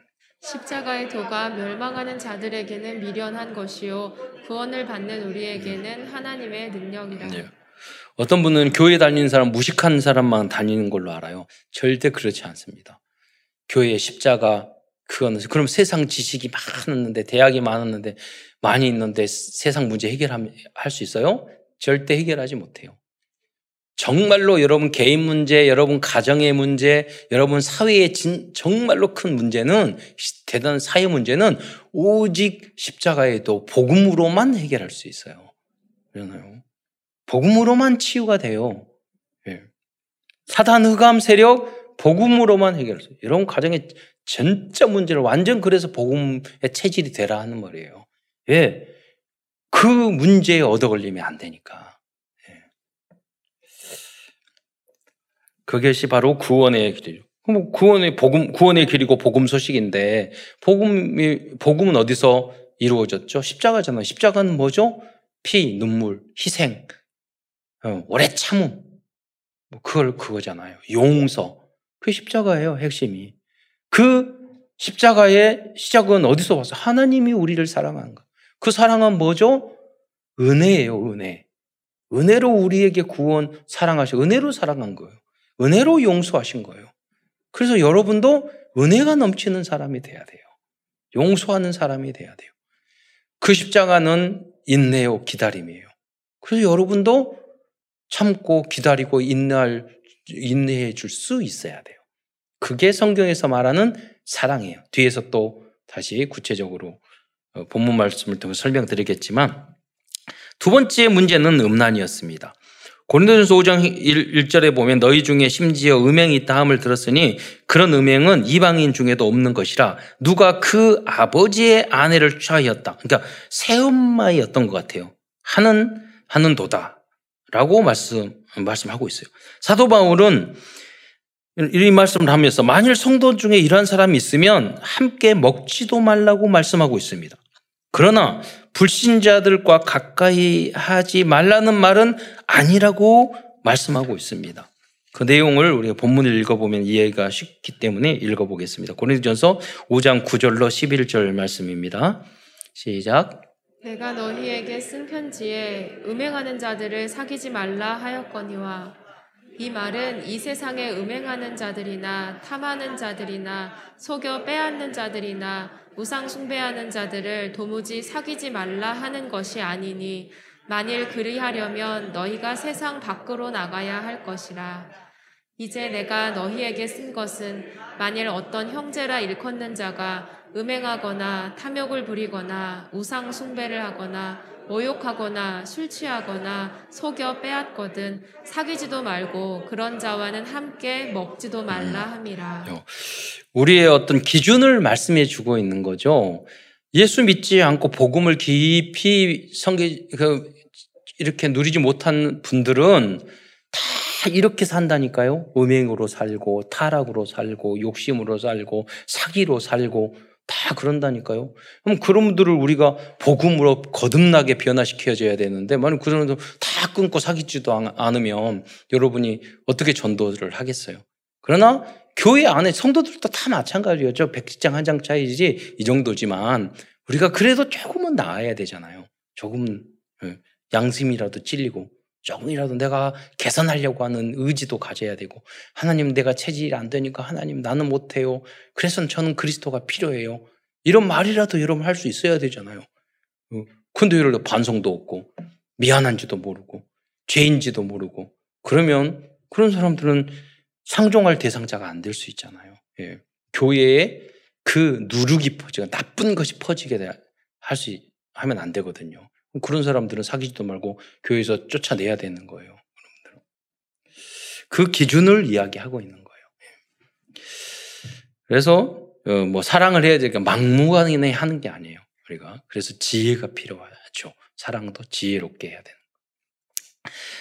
십자가의 도가 멸망하는 자들에게는 미련한 것이요 구원을 받는 우리에게는 하나님의 능력이라. 네. 어떤 분은 교회 다니는 사람 무식한 사람만 다니는 걸로 알아요. 절대 그렇지 않습니다. 교회에 십자가 그거는 그럼 세상 지식이 많았는데 대학이 많았는데 많이 있는데 세상 문제 해결할 수 있어요? 절대 해결하지 못해요. 정말로 여러분 개인 문제, 여러분 가정의 문제, 여러분 사회의 진, 정말로 큰 문제는 대단한 사회 문제는 오직 십자가에도 복음으로만 해결할 수 있어요. 그러나요? 복음으로만 치유가 돼요. 예. 사단 흑암 세력 복음으로만 해결해요. 여러분 가정의 진짜 문제를 완전 그래서 복음의 체질이 되라 하는 말이에요. 예. 그 문제에 얻어 걸리면 안 되니까. 그것이 바로 구원의 길이죠. 뭐 구원의 복음, 구원의 길이고 복음 소식인데, 복음이, 복음은 어디서 이루어졌죠? 십자가잖아요. 십자가는 뭐죠? 피, 눈물, 희생, 어, 오래 참음. 뭐 그걸 그거잖아요. 용서. 그 십자가예요, 핵심이. 그 십자가의 시작은 어디서 왔어? 하나님이 우리를 사랑한 거. 그 사랑은 뭐죠? 은혜예요, 은혜. 은혜로 우리에게 구원 사랑하셔. 은혜로 사랑한 거예요. 은혜로 용서하신 거예요. 그래서 여러분도 은혜가 넘치는 사람이 돼야 돼요. 용서하는 사람이 돼야 돼요. 그 십자가는 인내요, 기다림이에요. 그래서 여러분도 참고 기다리고 인내할, 인내해 줄 수 있어야 돼요. 그게 성경에서 말하는 사랑이에요. 뒤에서 또 다시 구체적으로 어, 본문 말씀을 통해 설명드리겠지만 두 번째 문제는 음란이었습니다. 고린도전서 5장 1, 절에 보면 너희 중에 심지어 음행이 있다 함을 들었으니 그런 음행은 이방인 중에도 없는 것이라 누가 그 아버지의 아내를 취하였다. 그러니까 새엄마였던 것 같아요. 하는 하는 도다라고 말씀 말씀하고 있어요. 사도 바울은 이 말씀을 하면서 만일 성도 중에 이러한 사람이 있으면 함께 먹지도 말라고 말씀하고 있습니다. 그러나 불신자들과 가까이 하지 말라는 말은 아니라고 말씀하고 있습니다. 그 내용을 우리가 본문을 읽어보면 이해가 쉽기 때문에 읽어보겠습니다. 고린도전서 5장 9절로 11절 말씀입니다. 시작. 내가 너희에게 쓴 편지에 음행하는 자들을 사귀지 말라 하였거니와 이 말은 이 세상에 음행하는 자들이나 탐하는 자들이나 속여 빼앗는 자들이나 우상 숭배하는 자들을 도무지 사귀지 말라 하는 것이 아니니 만일 그리하려면 너희가 세상 밖으로 나가야 할 것이라. 이제 내가 너희에게 쓴 것은 만일 어떤 형제라 일컫는 자가 음행하거나 탐욕을 부리거나 우상 숭배를 하거나 모욕하거나 술 취하거나 속여 빼앗거든 사귀지도 말고 그런 자와는 함께 먹지도 말라 함이라. 음. 우리의 어떤 기준을 말씀해 주고 있는 거죠. 예수 믿지 않고 복음을 깊이 성기 그 이렇게 누리지 못한 분들은 다 이렇게 산다니까요. 음행으로 살고 타락으로 살고 욕심으로 살고 사기로 살고 다 그런다니까요. 그럼 그런 분들을 우리가 복음으로 거듭나게 변화시켜줘야 되는데, 만약 그런 분들 다 끊고 사귀지도 않으면 여러분이 어떻게 전도를 하겠어요? 그러나 교회 안에 성도들도 다 마찬가지였죠. 백지장 한 장 차이지 이 정도지만 우리가 그래도 조금은 나아야 되잖아요. 조금 예, 양심이라도 찔리고 조금이라도 내가 개선하려고 하는 의지도 가져야 되고 하나님 내가 체질이 안 되니까 하나님 나는 못해요. 그래서 저는 그리스도가 필요해요. 이런 말이라도 여러분 할 수 있어야 되잖아요. 어, 근데 예를 들어 반성도 없고 미안한지도 모르고 죄인지도 모르고 그러면 그런 사람들은 상종할 대상자가 안 될 수 있잖아요. 예. 교회에 그 누룩이 퍼지고 나쁜 것이 퍼지게 할 수 하면 안 되거든요. 그런 사람들은 사귀지도 말고 교회에서 쫓아내야 되는 거예요. 그 기준을 이야기하고 있는 거예요. 그래서 어, 뭐 사랑을 해야 되니까 막무가내 하는 게 아니에요. 우리가 그래서 지혜가 필요하죠. 사랑도 지혜롭게 해야 되는.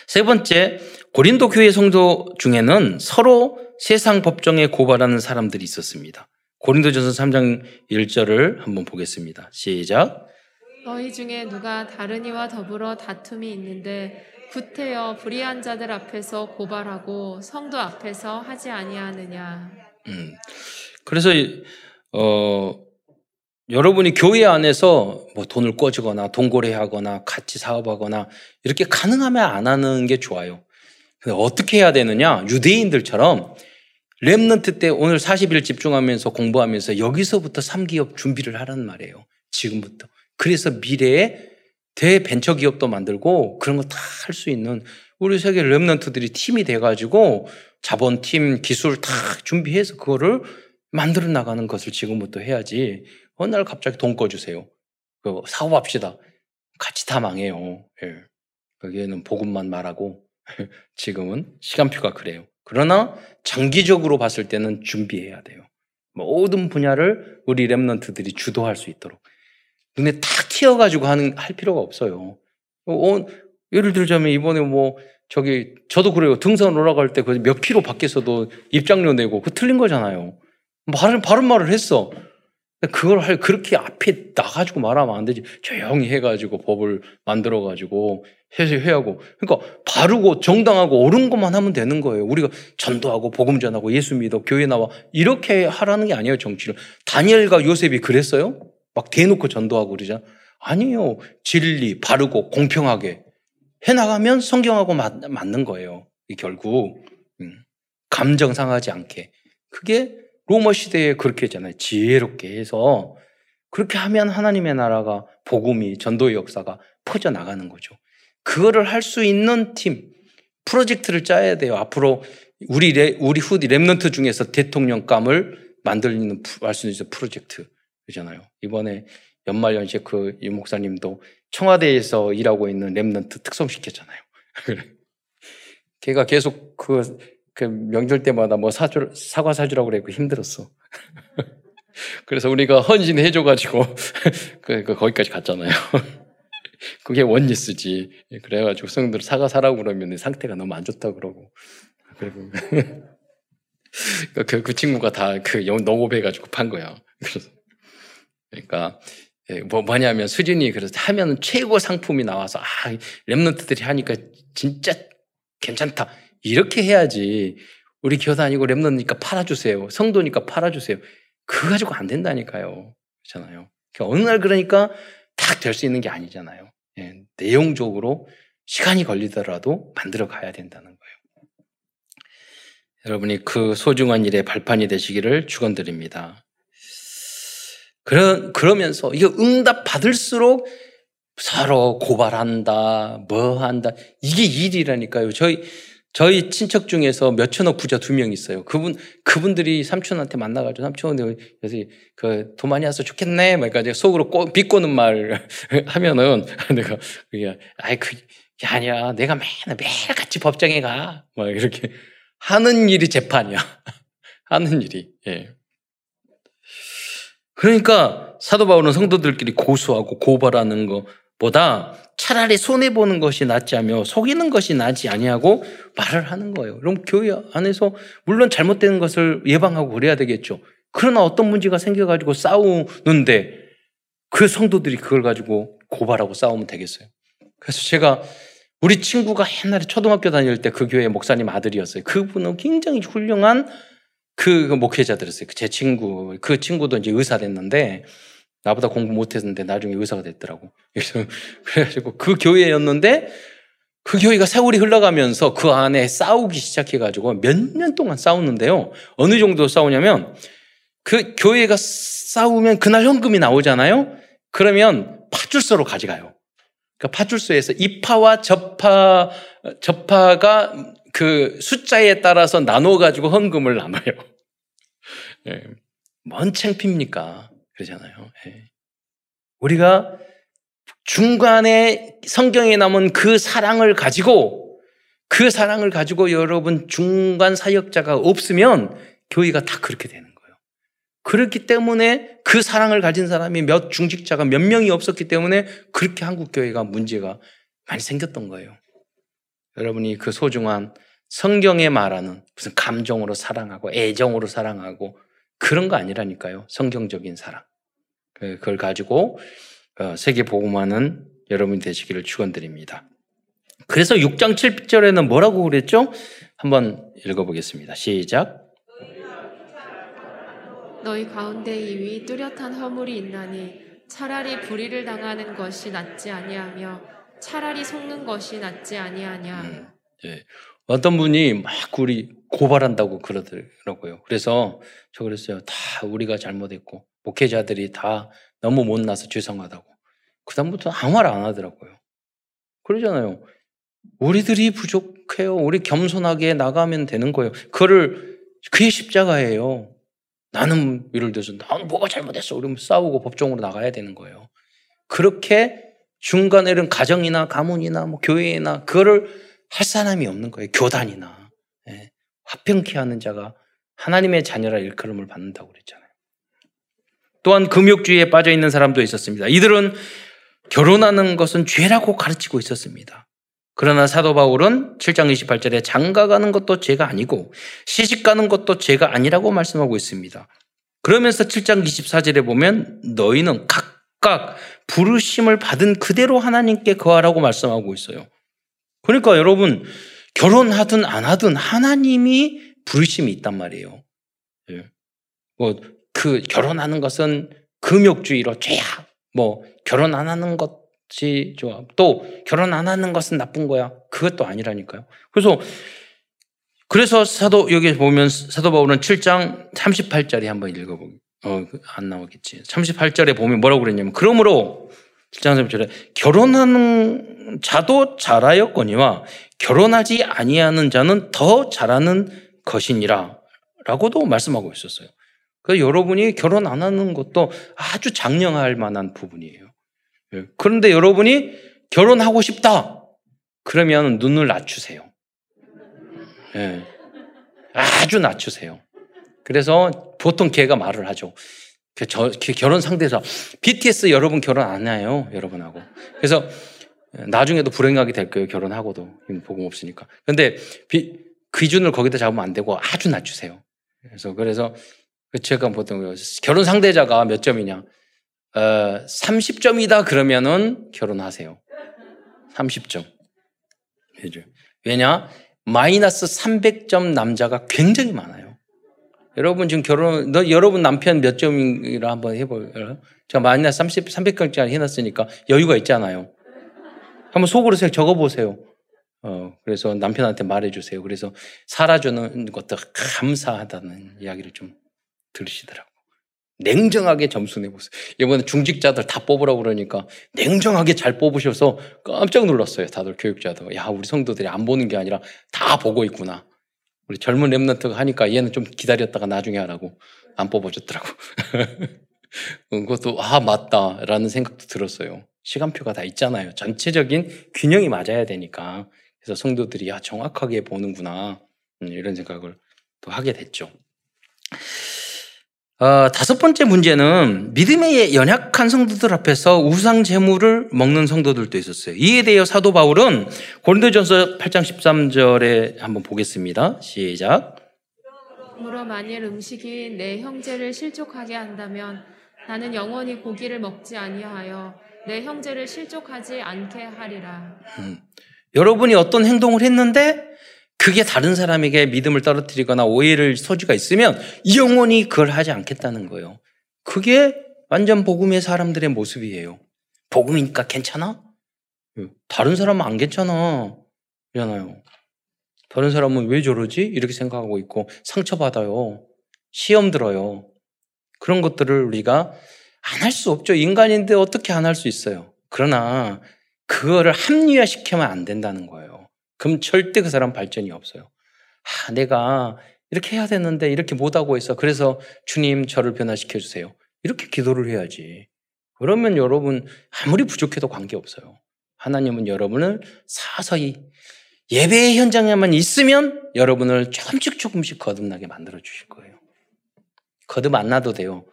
세 번째, 고린도 교회 성도 중에는 서로 세상 법정에 고발하는 사람들이 있었습니다. 고린도전서 3장 1절을 한번 보겠습니다. 시작. 너희 중에 누가 다른 이와 더불어 다툼이 있는데 구태여 불의한 자들 앞에서 고발하고 성도 앞에서 하지 아니하느냐. 음. 그래서 어 여러분이 교회 안에서 뭐 돈을 꿔주거나 동거래하거나 같이 사업하거나 이렇게 가능하면 안 하는 게 좋아요. 근데 어떻게 해야 되느냐? 유대인들처럼 랩런트 때 오늘 40일 집중하면서 공부하면서 여기서부터 3기업 준비를 하라는 말이에요. 지금부터. 그래서 미래에 대벤처 기업도 만들고 그런 거 다 할 수 있는 우리 세계 랩런트들이 팀이 돼가지고 자본팀, 기술 다 준비해서 그거를 만들어 나가는 것을 지금부터 해야지. 어느 날 갑자기 돈 꺼주세요. 그 사업합시다. 같이 다 망해요. 예. 거기에는 복음만 말하고 지금은 시간표가 그래요. 그러나 장기적으로 봤을 때는 준비해야 돼요. 모든 분야를 우리 랩런트들이 주도할 수 있도록 눈에 탁 튀어가지고 하는 할 필요가 없어요. 어, 예를 들자면 이번에 뭐 저기 저도 그래요. 등산 올라갈 때몇 킬로 밖에서도 입장료 내고 그 틀린 거잖아요. 바른 바른 말을 했어. 그걸 할 그렇게 앞에 나가지고 말하면 안 되지. 조용히 해가지고 법을 만들어가지고 해서 해하고. 그러니까 바르고 정당하고 옳은 것만 하면 되는 거예요. 우리가 전도하고 복음 전하고 예수 믿어 교회 나와 이렇게 하라는 게 아니에요 정치를. 다니엘과 요셉이 그랬어요? 막 대놓고 전도하고 그러잖아. 아니에요. 진리 바르고 공평하게 해 나가면 성경하고 맞, 는 거예요. 결국 음. 감정 상하지 않게. 그게 로마 시대에 그렇게 했잖아요. 지혜롭게 해서 그렇게 하면 하나님의 나라가 복음이 전도의 역사가 퍼져 나가는 거죠. 그거를 할 수 있는 팀 프로젝트를 짜야 돼요. 앞으로 우리 레, 우리 후대 remnant 중에서 대통령감을 만들는 할 수 있는 프로젝트 그잖아요. 이번에 연말 연시 그 유 목사님도 청와대에서 일하고 있는 랩런트 특성시켰잖아요. 걔가 계속 그 그 명절 때마다 뭐 사주, 사과 사주라고 그랬고 힘들었어. 그래서 우리가 헌신해줘가지고, 그, 그, 거기까지 갔잖아요. 그게 원리스지. 그래가지고 성들 사과 사라고 그러면 상태가 너무 안 좋다 그러고. 그리고, 그, 그 친구가 다그 농업해가지고 판 거야. 그래서, 그러니까, 예, 뭐, 뭐냐면 수준이 그래서 하면 최고 상품이 나와서, 아, 랩런트들이 하니까 진짜 괜찮다. 이렇게 해야지 우리 교회 다니고 랩런니까 팔아주세요. 성도니까 팔아주세요. 그거 가지고 안 된다니까요. 그렇잖아요. 그러니까 어느 날 그러니까 딱 될 수 있는 게 아니잖아요. 예, 내용적으로 시간이 걸리더라도 만들어 가야 된다는 거예요. 여러분이 그 소중한 일에 발판이 되시기를 축원드립니다. 그러, 그러면서 이거 응답 받을수록 서로 고발한다, 뭐 한다. 이게 일이라니까요. 저희 저희 친척 중에서 몇천억 부자 두 명 있어요. 그분, 그분들이 삼촌한테 만나가지고 삼촌, 그래서 그, 돈 많이 와서 좋겠네. 막, 그러니까 속으로 꼬, 비꼬는 말 하면은 내가, 그게, 아이, 그 게 아니야. 내가 맨날 매일 같이 법정에 가. 막 이렇게 하는 일이 재판이야. 하는 일이, 예. 그러니까 사도 바울은 성도들끼리 고소하고 고발하는 것보다 차라리 손해 보는 것이 낫지 하며 속이는 것이 낫지 아니하고 말을 하는 거예요. 그럼 교회 안에서 물론 잘못되는 것을 예방하고 그래야 되겠죠. 그러나 어떤 문제가 생겨가지고 싸우는데 그 성도들이 그걸 가지고 고발하고 싸우면 되겠어요. 그래서 제가 우리 친구가 옛날에 초등학교 다닐 때 그 교회 목사님 아들이었어요. 그분은 굉장히 훌륭한 그 목회자들이었어요. 제 친구, 그 친구도 이제 의사 됐는데 나보다 공부 못했는데 나중에 의사가 됐더라고. 그래서 그래가지고 그 교회였는데 그 교회가 세월이 흘러가면서 그 안에 싸우기 시작해가지고 몇 년 동안 싸우는데요. 어느 정도 싸우냐면 그 교회가 싸우면 그날 현금이 나오잖아요. 그러면 파출소로 가져가요. 그러니까 파출소에서 입파와 접파 접파가 그 숫자에 따라서 나눠가지고 헌금을 나눠요. 예. 뭔 창피입니까? 그러잖아요. 예. 우리가 중간에 성경에 남은 그 사랑을 가지고 그 사랑을 가지고 여러분 중간 사역자가 없으면 교회가 다 그렇게 되는 거예요. 그렇기 때문에 그 사랑을 가진 사람이 몇 중직자가 몇 명이 없었기 때문에 그렇게 한국 교회가 문제가 많이 생겼던 거예요. 여러분이 그 소중한 성경에 말하는 무슨 감정으로 사랑하고 애정으로 사랑하고 그런 거 아니라니까요. 성경적인 사랑. 그, 그걸 가지고 어, 세계 복음화는 여러분이 되시기를 축원드립니다. 그래서 6장 7절에는 뭐라고 그랬죠? 한번 읽어보겠습니다. 시작. 너희 가운데 이위 뚜렷한 허물이 있나니 차라리 불의를 당하는 것이 낫지 아니하며 차라리 속는 것이 낫지 아니하냐. 음, 예. 어떤 분이 막 우리 고발한다고 그러더라고요. 그래서 저 그랬어요. 다 우리가 잘못했고 목회자들이 다 너무 못나서 죄송하다고. 그 다음부터 아무 말 안 하더라고요. 그러잖아요. 우리들이 부족해요. 우리 겸손하게 나가면 되는 거예요. 그를 그의 십자가예요. 나는 예를 들어서 나는 뭐가 잘못했어. 우리 싸우고 법정으로 나가야 되는 거예요. 그렇게 중간에는 가정이나 가문이나 뭐 교회나 그거를 할 사람이 없는 거예요. 교단이나 예. 화평케 하는 자가 하나님의 자녀라 일컬음을 받는다고 그랬잖아요. 또한 금욕주의에 빠져 있는 사람도 있었습니다. 이들은 결혼하는 것은 죄라고 가르치고 있었습니다. 그러나 사도 바울은 7장 28절에 장가 가는 것도 죄가 아니고 시집 가는 것도 죄가 아니라고 말씀하고 있습니다. 그러면서 7장 24절에 보면 너희는 각각 부르심을 받은 그대로 하나님께 거하라고 말씀하고 있어요. 그러니까 여러분 결혼하든 안 하든 하나님이 부르심이 있단 말이에요. 예. 뭐그 결혼하는 것은 금욕주의로 죄야. 뭐 결혼 안 하는 것이 좋아. 또 결혼 안 하는 것은 나쁜 거야. 그것도 아니라니까요. 그래서 그래서 사도 여기 보면 사도 바울은 7장 38절에 한번 읽어보기. 어, 안 나오겠지. 38절에 보면 뭐라고 그랬냐면 그러므로 7장 38절에 결혼하는 자도 잘하였거니와 결혼하지 아니하는 자는 더 잘하는 것이니라 라고도 말씀하고 있었어요. 그래서 여러분이 결혼 안 하는 것도 아주 장려할 만한 부분이에요. 예. 그런데 여러분이 결혼하고 싶다. 그러면 눈을 낮추세요. 예. 아주 낮추세요. 그래서 보통 걔가 말을 하죠. 그 저, 결혼 상대에서 BTS 여러분 결혼 안 해요. 여러분하고. 그래서 나중에도 불행하게 될 거예요. 결혼하고도. 복음 없으니까. 근데 비, 기준을 거기다 잡으면 안 되고 아주 낮추세요. 그래서, 그래서 그 제가 보통 결혼 상대자가 몇 점이냐? 어, 30점이다 그러면은 결혼하세요. 30점. 왜냐? 마이너스 300점 남자가 굉장히 많아요. 여러분 지금 결혼, 너 여러분 남편 몇 점이라 한번 해볼까요? 제가 마이너스 30, 300점짜리 해놨으니까 여유가 있잖아요. 한번 속으로 적어보세요. 어, 그래서 남편한테 말해주세요. 그래서 살아주는 것도 감사하다는 이야기를 좀 들으시더라고. 냉정하게 점수 내보세요. 이번에 중직자들 다 뽑으라고 그러니까 냉정하게 잘 뽑으셔서 깜짝 놀랐어요. 다들 교육자도. 야, 우리 성도들이 안 보는 게 아니라 다 보고 있구나. 우리 젊은 랩런트가 하니까 얘는 좀 기다렸다가 나중에 하라고 안 뽑아줬더라고. 그것도, 아, 맞다. 라는 생각도 들었어요. 시간표가 다 있잖아요. 전체적인 균형이 맞아야 되니까. 그래서 성도들이, 야, 정확하게 보는구나. 음, 이런 생각을 또 하게 됐죠. 어, 다섯 번째 문제는 믿음의 연약한 성도들 앞에서 우상 제물을 먹는 성도들도 있었어요. 이에 대해 사도 바울은 고린도전서 8장 13절에 한번 보겠습니다. 시작. 그러므로 만일 음식이 내 형제를 실족하게 한다면 나는 영원히 고기를 먹지 아니하여 내 형제를 실족하지 않게 하리라. 음, 여러분이 어떤 행동을 했는데 그게 다른 사람에게 믿음을 떨어뜨리거나 오해를 소지가 있으면 영원히 그걸 하지 않겠다는 거예요. 그게 완전 복음의 사람들의 모습이에요. 복음이니까 괜찮아? 다른 사람은 안 괜찮아. 그잖아요. 다른 사람은 왜 저러지? 이렇게 생각하고 있고 상처받아요. 시험 들어요. 그런 것들을 우리가 안 할 수 없죠. 인간인데 어떻게 안 할 수 있어요. 그러나 그거를 합리화시키면 안 된다는 거예요. 그럼 절대 그 사람 발전이 없어요. 아, 내가 이렇게 해야 되는데 이렇게 못하고 있어. 그래서 주님 저를 변화시켜 주세요. 이렇게 기도를 해야지. 그러면 여러분 아무리 부족해도 관계없어요. 하나님은 여러분을 사서히 예배의 현장에만 있으면 여러분을 조금씩 조금씩 거듭나게 만들어 주실 거예요. 거듭 안 나도 돼요.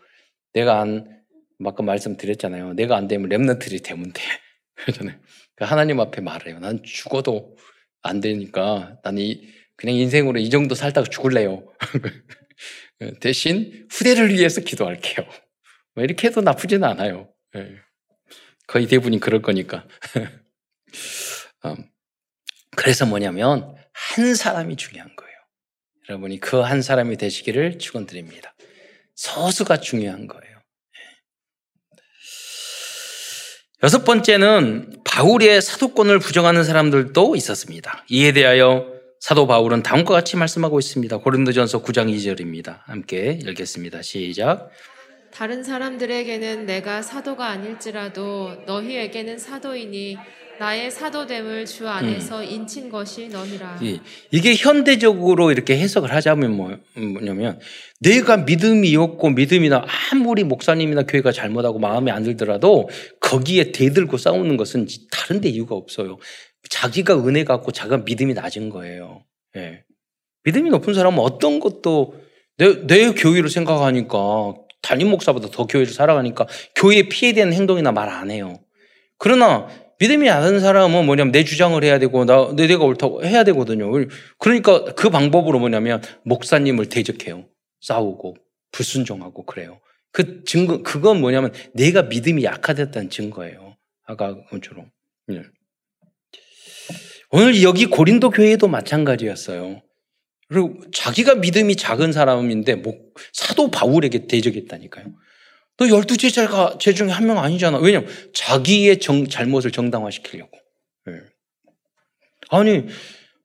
내가 안, 아까 말씀드렸잖아요. 내가 안 되면 랩런트들이 되면 돼. 그러니까 하나님 앞에 말해요. 난 죽어도 안 되니까 난 이, 그냥 인생으로 이 정도 살다가 죽을래요. 대신 후대를 위해서 기도할게요. 뭐 이렇게 해도 나쁘지는 않아요. 예. 거의 대부분이 그럴 거니까. 음, 그래서 뭐냐면 한 사람이 중요한 거예요. 여러분이 그 한 사람이 되시기를 축원드립니다. 서수가 중요한 거예요. 여섯 번째는 바울의 사도권을 부정하는 사람들도 있었습니다. 이에 대하여 사도 바울은 다음과 같이 말씀하고 있습니다. 고린도전서 9장 2절입니다. 함께 읽겠습니다. 시작. 다른 사람들에게는 내가 사도가 아닐지라도 너희에게는 사도이니 나의 사도됨을 주 안에서 인친 것이 너니라. 예, 이게 현대적으로 이렇게 해석을 하자면 뭐- 뭐냐면 내가 믿음이 없고 믿음이나 아무리 목사님이나 교회가 잘못하고 마음에 안 들더라도 거기에 대들고 싸우는 것은 다른 데 이유가 없어요. 자기가 은혜 갖고 자기가 믿음이 낮은 거예요. 예. 믿음이 높은 사람은 어떤 것도 내, 내 교회를 생각하니까 담임 목사보다 더 교회를 살아가니까 교회에 피해되는 행동이나 말 안 해요. 그러나 믿음이 낮은 사람은 뭐냐면 내 주장을 해야 되고 나 내가 옳다고 해야 되거든요. 그러니까 그 방법으로 뭐냐면 목사님을 대적해요. 싸우고 불순종하고 그래요. 그 증거 그건 뭐냐면 내가 믿음이 약화됐다는 증거예요. 아까 그처럼. 예. 오늘 여기 고린도 교회도 마찬가지였어요. 그리고 자기가 믿음이 작은 사람인데 목, 사도 바울에게 대적했다니까요. 너 열두 제자가 제 중에 한 명 아니잖아. 왜냐면 자기의 정, 잘못을 정당화시키려고. 예. 아니,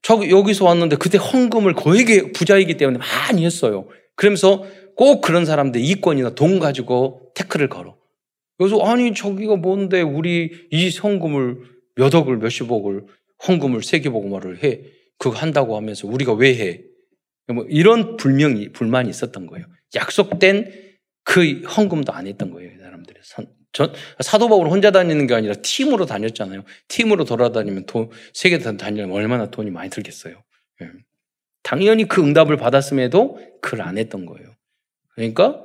저 여기서 왔는데 그때 헌금을 거액의 부자이기 때문에 많이 했어요. 그러면서 꼭 그런 사람들 이권이나 돈 가지고 태클을 걸어. 그래서 아니 저기가 뭔데 우리 이 헌금을 몇 억을 몇십억을 헌금을 세계보고말을 해. 그거 한다고 하면서 우리가 왜 해? 뭐 이런 불명이 불만이 있었던 거예요. 약속된 그 헌금도 안 했던 거예요, 이 사람들이. 전 사도 바울 혼자 다니는 게 아니라 팀으로 다녔잖아요. 팀으로 돌아다니면 돈 세계 다니려면 얼마나 돈이 많이 들겠어요. 예. 당연히 그 응답을 받았음에도 그걸 안 했던 거예요. 그러니까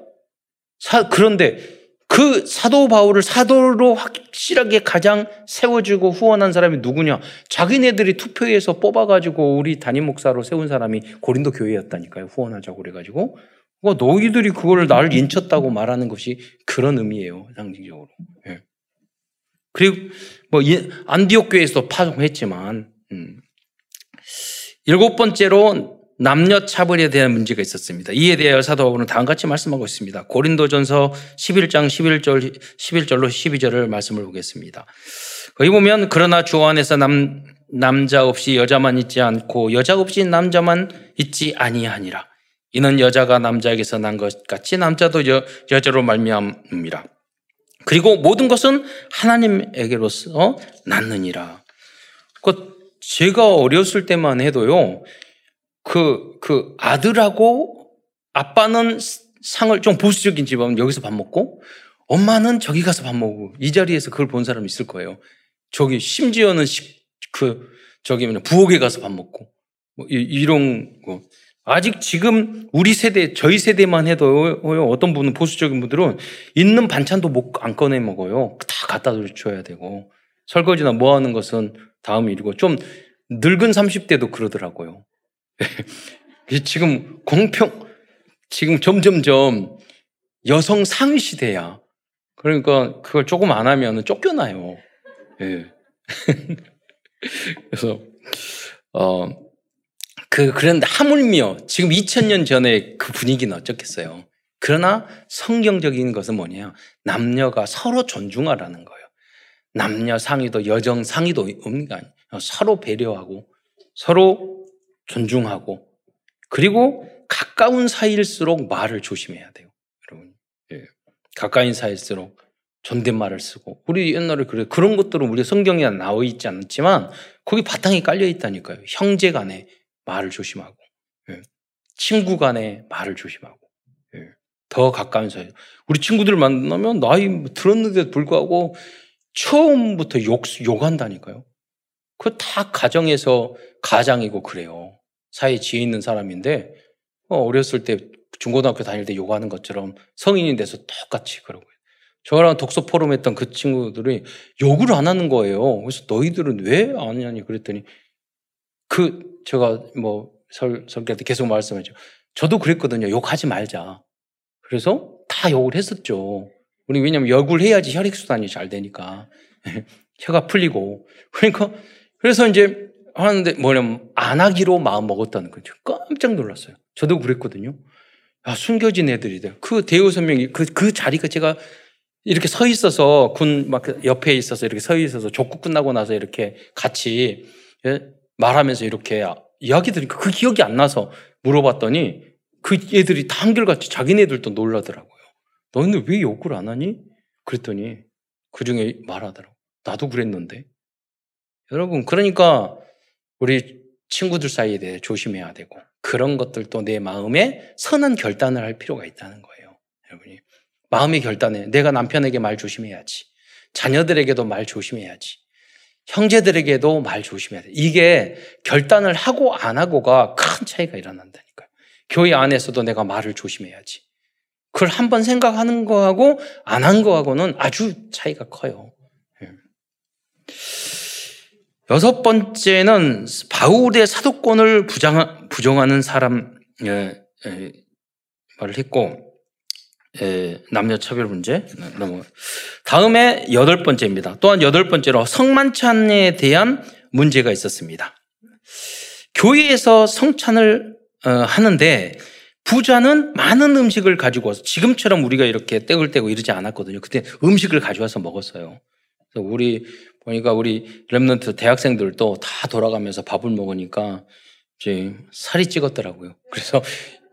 사, 그런데 그 사도 바울을 사도로 확실하게 가장 세워주고 후원한 사람이 누구냐? 자기네들이 투표해서 뽑아가지고 우리 담임 목사로 세운 사람이 고린도 교회였다니까요. 후원하자고 그래가지고. 어, 너희들이 그거를 나를 인쳤다고 말하는 것이 그런 의미예요. 상징적으로. 예. 그리고 뭐 안디옥 교회에서도 파송했지만 음. 일곱 번째로 남녀 차별에 대한 문제가 있었습니다. 이에 대하여 사도 바울은 다음 같이 말씀하고 있습니다. 고린도전서 11장 11절 11절로 12절을 말씀을 보겠습니다. 거기 보면 그러나 주 안에서 남 남자 없이 여자만 있지 않고 여자 없이 남자만 있지 아니하니라. 이는 여자가 남자에게서 난 것 같이 남자도 여, 여자로 말미암음이라. 그리고 모든 것은 하나님에게로서 났느니라. 그 제가 어렸을 때만 해도요. 그, 그 아들하고 아빠는 상을 좀 보수적인 집은 여기서 밥 먹고 엄마는 저기 가서 밥 먹고 이 자리에서 그걸 본 사람 있을 거예요. 저기 심지어는 그 저기 부엌에 가서 밥 먹고 뭐 이, 런 거. 아직 지금 우리 세대, 저희 세대만 해도 어떤 분은 보수적인 분들은 있는 반찬도 못, 안 꺼내 먹어요. 다 갖다 줘야 되고. 설거지나 뭐 하는 것은 다음 일이고. 좀 늙은 30대도 그러더라고요. 지금 공평, 지금 점점점 여성 상위 시대야. 그러니까 그걸 조금 안 하면 쫓겨나요. 예. 그래서, 어, 그, 그런데 하물며 지금 2000년 전에 그 분위기는 어쩌겠어요. 그러나 성경적인 것은 뭐냐. 남녀가 서로 존중하라는 거예요. 남녀 상위도 여정 상위도 없는 게 아니에요. 서로 배려하고 서로 존중하고 그리고 가까운 사이일수록 말을 조심해야 돼요. 여러분. 예. 가까운 사이일수록 존댓말을 쓰고 우리 옛날에 그래 그런 것들은 우리 성경에 나와 있지 않지만 거기 바탕이 깔려 있다니까요. 형제 간에 말을 조심하고 예. 친구 간에 말을 조심하고 예. 더 가까운 사이. 우리 친구들 만나면 나이 들었는데도 불구하고 처음부터 욕 욕한다니까요. 그다 가정에서 가장이고 그래요. 사회 지혜 있는 사람인데 어, 어렸을 때 중고등학교 다닐 때 요구하는 것처럼 성인이 돼서 똑같이 그러고 저랑 독서 포럼 했던 그 친구들이 욕을 안 하는 거예요. 그래서 너희들은 왜 안 하냐니 그랬더니 그 제가 뭐 설, 설교 때 계속 말씀하죠. 저도 그랬거든요. 욕하지 말자. 그래서 다 욕을 했었죠. 우리 왜냐면 욕을 해야지 혈액순환이 잘 되니까. 혀가 풀리고. 그러니까, 그래서 이제 하는데 뭐냐면 안 하기로 마음 먹었다는 거죠. 깜짝 놀랐어요. 저도 그랬거든요. 아, 숨겨진 애들이다. 그 대우선명이, 그, 그 자리가 제가 이렇게 서 있어서 군 막 옆에 있어서 이렇게 서 있어서 족구 끝나고 나서 이렇게 같이 예? 말하면서 이렇게 이야기 들으니까 그 기억이 안 나서 물어봤더니 그 애들이 다 한결같이 자기네들도 놀라더라고요. 너희는 왜 욕을 안 하니? 그랬더니 그 중에 말하더라고. 나도 그랬는데. 여러분, 그러니까 우리 친구들 사이에 대해 조심해야 되고 그런 것들도 내 마음에 선한 결단을 할 필요가 있다는 거예요. 여러분이. 마음의 결단에 내가 남편에게 말 조심해야지. 자녀들에게도 말 조심해야지. 형제들에게도 말 조심해야 돼. 이게 결단을 하고 안 하고가 큰 차이가 일어난다니까요. 교회 안에서도 내가 말을 조심해야지. 그걸 한 번 생각하는 거하고 안 한 거하고는 아주 차이가 커요. 예. 여섯 번째는 바울의 사도권을 부정하는 사람 예, 예, 말을 했고 예, 남녀 차별 문제 넘어. 다음에 여덟 번째입니다. 또한 여덟 번째로 성만찬에 대한 문제가 있었습니다. 교회에서 성찬을 어, 하는데 부자는 많은 음식을 가지고 와서 지금처럼 우리가 이렇게 떼을 떼고 이러지 않았거든요. 그때 음식을 가져와서 먹었어요. 그래서 우리 보니까 우리 랩런트 대학생들도 다 돌아가면서 밥을 먹으니까 이제 살이 찌었더라고요. 그래서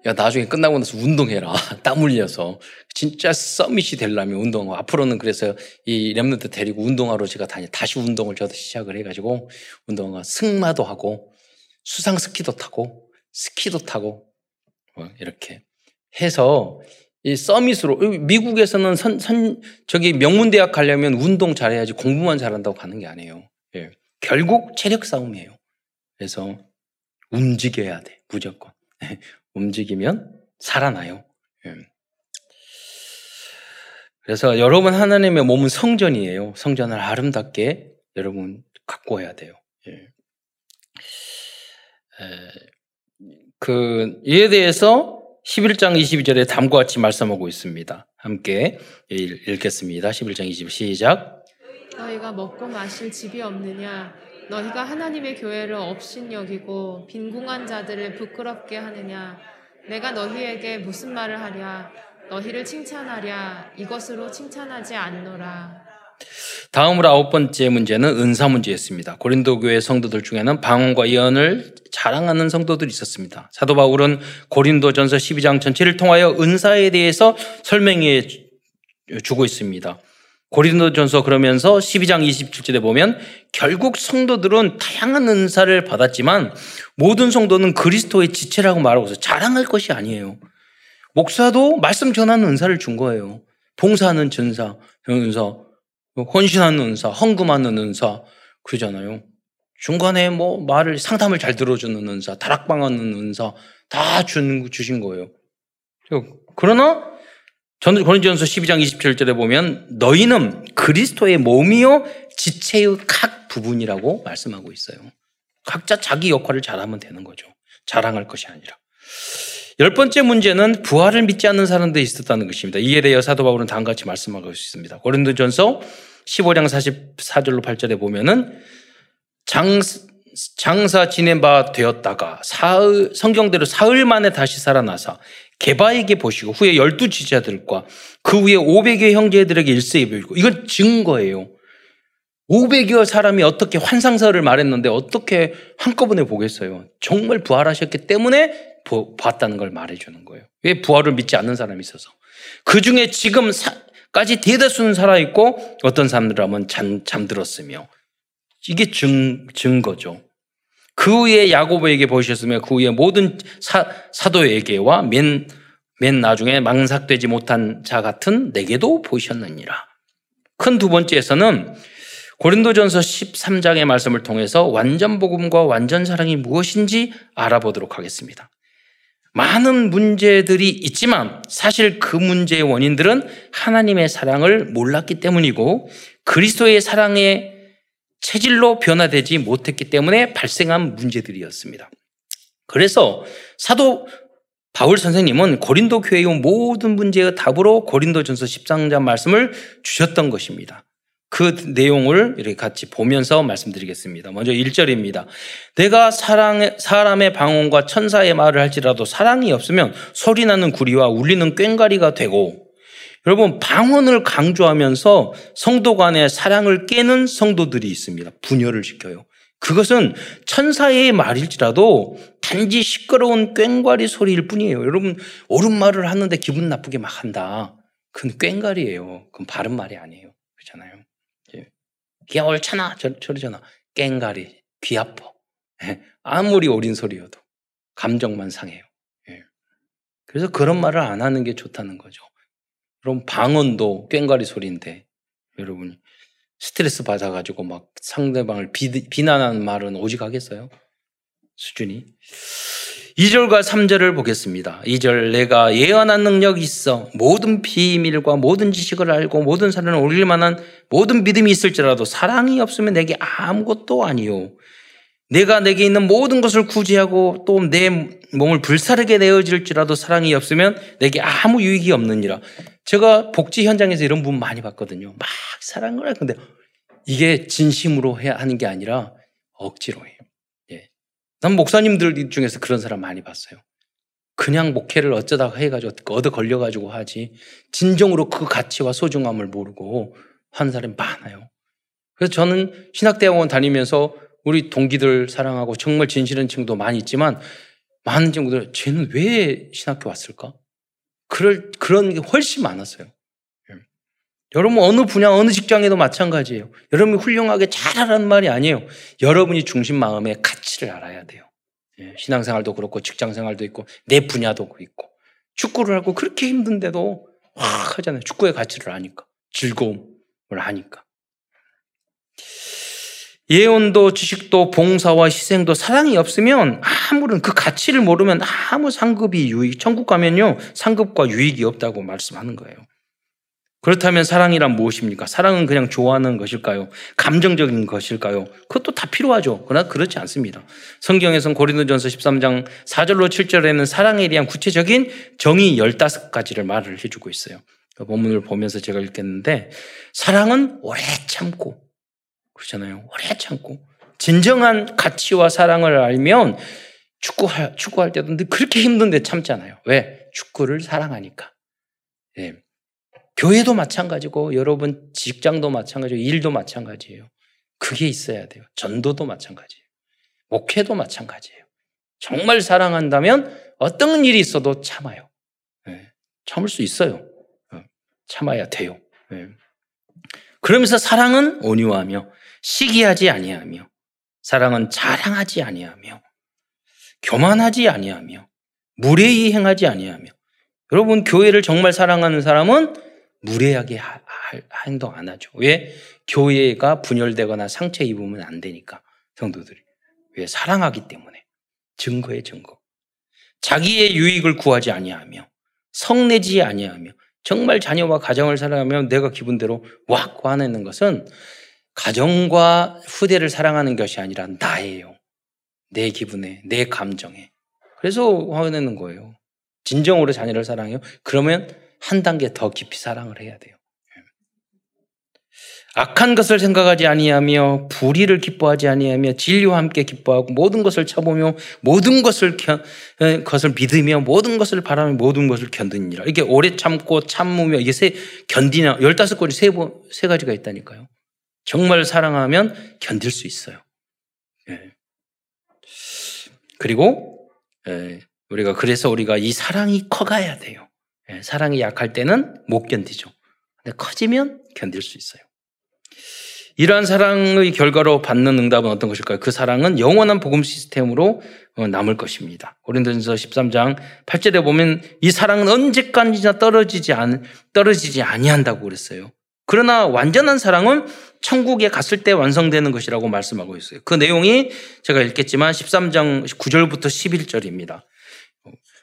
야, 나중에 끝나고 나서 운동해라. 땀 흘려서. 진짜 서밋이 되려면 운동하고. 앞으로는 그래서 이 랩런트 데리고 운동하러 제가 다니, 다시 운동을 저도 시작을 해가지고 운동하 승마도 하고 수상 스키도 타고 스키도 타고 뭐 이렇게 해서 이 서밋으로 미국에서는 선, 선 저기 명문대학 가려면 운동 잘해야지 공부만 잘한다고 가는 게 아니에요. 예. 결국 체력 싸움이에요. 그래서 움직여야 돼 무조건. 움직이면 살아나요. 예. 그래서 여러분 하나님의 몸은 성전이에요. 성전을 아름답게 여러분 갖고 와야 돼요. 예. 그 이에 대해서 11장 22절에 다음과 같이 말씀하고 있습니다. 함께 읽겠습니다. 11장 22 시작. 너희가 먹고 마실 집이 없느냐? 너희가 하나님의 교회를 업신 여기고 빈궁한 자들을 부끄럽게 하느냐? 내가 너희에게 무슨 말을 하랴? 너희를 칭찬하랴? 이것으로 칭찬하지 않노라. 다음으로 아홉 번째 문제는 은사 문제였습니다. 고린도 교회 성도들 중에는 방언과 예언을 자랑하는 성도들이 있었습니다. 사도 바울은 고린도전서 12장 전체를 통하여 은사에 대해서 설명해 주고 있습니다. 고린도전서 그러면서 12장 27절에 보면 결국 성도들은 다양한 은사를 받았지만 모든 성도는 그리스도의 지체라고 말하고서 자랑할 것이 아니에요. 목사도 말씀 전하는 은사를 준 거예요. 봉사하는 전사, 은사, 헌신하는 은사, 헌금하는 은사 그러잖아요. 중간에 뭐 말을 상담을 잘 들어주는 은사, 다락방하는 은사 다 준, 주신 거예요. 그러나 저는 고린도전서 12장 27절에 보면 너희는 그리스도의 몸이요 지체의 각 부분이라고 말씀하고 있어요. 각자 자기 역할을 잘하면 되는 거죠. 자랑할 것이 아니라. 열 번째 문제는 부활을 믿지 않는 사람들이 있었다는 것입니다. 이에 대해 사도 바울은 다음같이 말씀하고 있습니다. 고린도전서 15장 44절로 8절에 보면은 장, 장사 지낸 바 되었다가 사흘, 성경대로 사흘 만에 다시 살아나사 개바에게 보시고 후에 열두 지자들과 그 후에 500여 형제들에게 일세에 보이고 이건 증거예요. 500여 사람이 어떻게 환상설을 말했는데 어떻게 한꺼번에 보겠어요? 정말 부활하셨기 때문에 봤다는 걸 말해주는 거예요. 왜 부활을 믿지 않는 사람이 있어서. 그 중에 지금까지 대다수는 살아있고 어떤 사람들은 잠, 잠들었으며 이게 증, 증거죠. 그 후에 야고보에게 보셨으며 그 후에 모든 사, 사도에게와 맨, 맨 나중에 망삭되지 못한 자 같은 내게도 보셨느니라. 큰 두 번째에서는 고린도전서 13장의 말씀을 통해서 완전 복음과 완전 사랑이 무엇인지 알아보도록 하겠습니다. 많은 문제들이 있지만 사실 그 문제의 원인들은 하나님의 사랑을 몰랐기 때문이고 그리스도의 사랑의 체질로 변화되지 못했기 때문에 발생한 문제들이었습니다. 그래서 사도 바울 선생님은 고린도 교회의 모든 문제의 답으로 고린도전서 13장 말씀을 주셨던 것입니다. 그 내용을 이렇게 같이 보면서 말씀드리겠습니다. 먼저 1절입니다. 내가 사랑, 사람의 방언과 천사의 말을 할지라도 사랑이 없으면 소리나는 구리와 울리는 꽹과리가 되고 여러분 방언을 강조하면서 성도 간의 사랑을 깨는 성도들이 있습니다. 분열을 시켜요. 그것은 천사의 말일지라도 단지 시끄러운 꽹과리 소리일 뿐이에요. 여러분 옳은 말을 하는데 기분 나쁘게 막 한다. 그건 꽹과리예요. 그건 바른 말이 아니에요. 그렇잖아요. 귀 옳잖아. 저, 저러잖아. 깽가리, 귀 아파. 예. 아무리 어린 소리여도 감정만 상해요. 예. 그래서 그런 말을 안 하는 게 좋다는 거죠. 그럼 방언도 꽹과리 소리인데 여러분 스트레스 받아가지고 막 상대방을 비, 비난하는 말은 오직 하겠어요? 수준이. 2절과 3절을 보겠습니다. 2절 내가 예언한 능력이 있어 모든 비밀과 모든 지식을 알고 모든 사람을 올릴 만한 모든 믿음이 있을지라도 사랑이 없으면 내게 아무것도 아니요. 내가 내게 있는 모든 것을 구제하고 또 내 몸을 불사르게 내어질지라도 사랑이 없으면 내게 아무 유익이 없느니라. 제가 복지 현장에서 이런 분 많이 봤거든요. 막 사랑을 할 건데 이게 진심으로 해야 하는 게 아니라 억지로 해요. 난 목사님들 중에서 그런 사람 많이 봤어요. 그냥 목회를 어쩌다가 해가지고 얻어 걸려가지고 하지 진정으로 그 가치와 소중함을 모르고 하는 사람이 많아요. 그래서 저는 신학대학원 다니면서 우리 동기들 사랑하고 정말 진실한 친구도 많이 있지만 많은 친구들 쟤는 왜 신학교 왔을까? 그럴 그런 게 훨씬 많았어요. 여러분 어느 분야 어느 직장에도 마찬가지예요. 여러분이 훌륭하게 잘하라는 말이 아니에요. 여러분이 중심 마음의 가치를 알아야 돼요. 예, 신앙생활도 그렇고 직장생활도 있고 내 분야도 있고 축구를 하고 그렇게 힘든데도 확 하잖아요. 축구의 가치를 아니까 즐거움을 아니까. 예언도 지식도 봉사와 희생도 사랑이 없으면 아무런 그 가치를 모르면 아무 상급이 유익 천국 가면요 상급과 유익이 없다고 말씀하는 거예요. 그렇다면 사랑이란 무엇입니까? 사랑은 그냥 좋아하는 것일까요? 감정적인 것일까요? 그것도 다 필요하죠. 그러나 그렇지 않습니다. 성경에서는 고린도전서 13장 4절로 7절에는 사랑에 대한 구체적인 정의 15가지를 말을 해주고 있어요. 그 본문을 보면서 제가 읽겠는데 사랑은 오래 참고 그렇잖아요. 오래 참고 진정한 가치와 사랑을 알면 축구할, 축구할 때도 그렇게 힘든데 참잖아요. 왜? 축구를 사랑하니까. 네. 교회도 마찬가지고 여러분 직장도 마찬가지고 일도 마찬가지예요. 그게 있어야 돼요. 전도도 마찬가지예요. 목회도 마찬가지예요. 정말 사랑한다면 어떤 일이 있어도 참아요. 네. 참을 수 있어요. 어, 참아야 돼요. 네. 그러면서 사랑은 온유하며 시기하지 아니하며 사랑은 자랑하지 아니하며 교만하지 아니하며 무례히 행하지 아니하며 여러분 교회를 정말 사랑하는 사람은 무례하게 행동 안 하죠. 왜? 교회가 분열되거나 상처 입으면 안 되니까 성도들이. 왜? 사랑하기 때문에. 증거의 증거. 자기의 유익을 구하지 아니하며 성내지 아니하며 정말 자녀와 가정을 사랑하며 내가 기분대로 왁 화내는 것은 가정과 후대를 사랑하는 것이 아니라 나예요. 내 기분에, 내 감정에. 그래서 화내는 거예요. 진정으로 자녀를 사랑해요. 그러면 한 단계 더 깊이 사랑을 해야 돼요. 악한 것을 생각하지 아니하며 불의를 기뻐하지 아니하며 진리와 함께 기뻐하고 모든 것을 쳐보며 모든 것을 겨, 것을 믿으며 모든 것을 바라며 모든 것을 견디니라. 이게 오래 참고 참으며 이게 세 견디냐 열다섯 가지 세, 세 가지가 있다니까요. 정말 사랑하면 견딜 수 있어요. 예. 그리고 예, 우리가 그래서 우리가 이 사랑이 커가야 돼요. 예, 사랑이 약할 때는 못 견디죠. 근데 커지면 견딜 수 있어요. 이러한 사랑의 결과로 받는 응답은 어떤 것일까요? 그 사랑은 영원한 복음 시스템으로 어, 남을 것입니다. 고린도전서 13장 8절에 보면 이 사랑은 언제까지나 떨어지지 않 떨어지지 아니한다고 그랬어요. 그러나 완전한 사랑은 천국에 갔을 때 완성되는 것이라고 말씀하고 있어요. 그 내용이 제가 읽겠지만 13장 9절부터 11절입니다.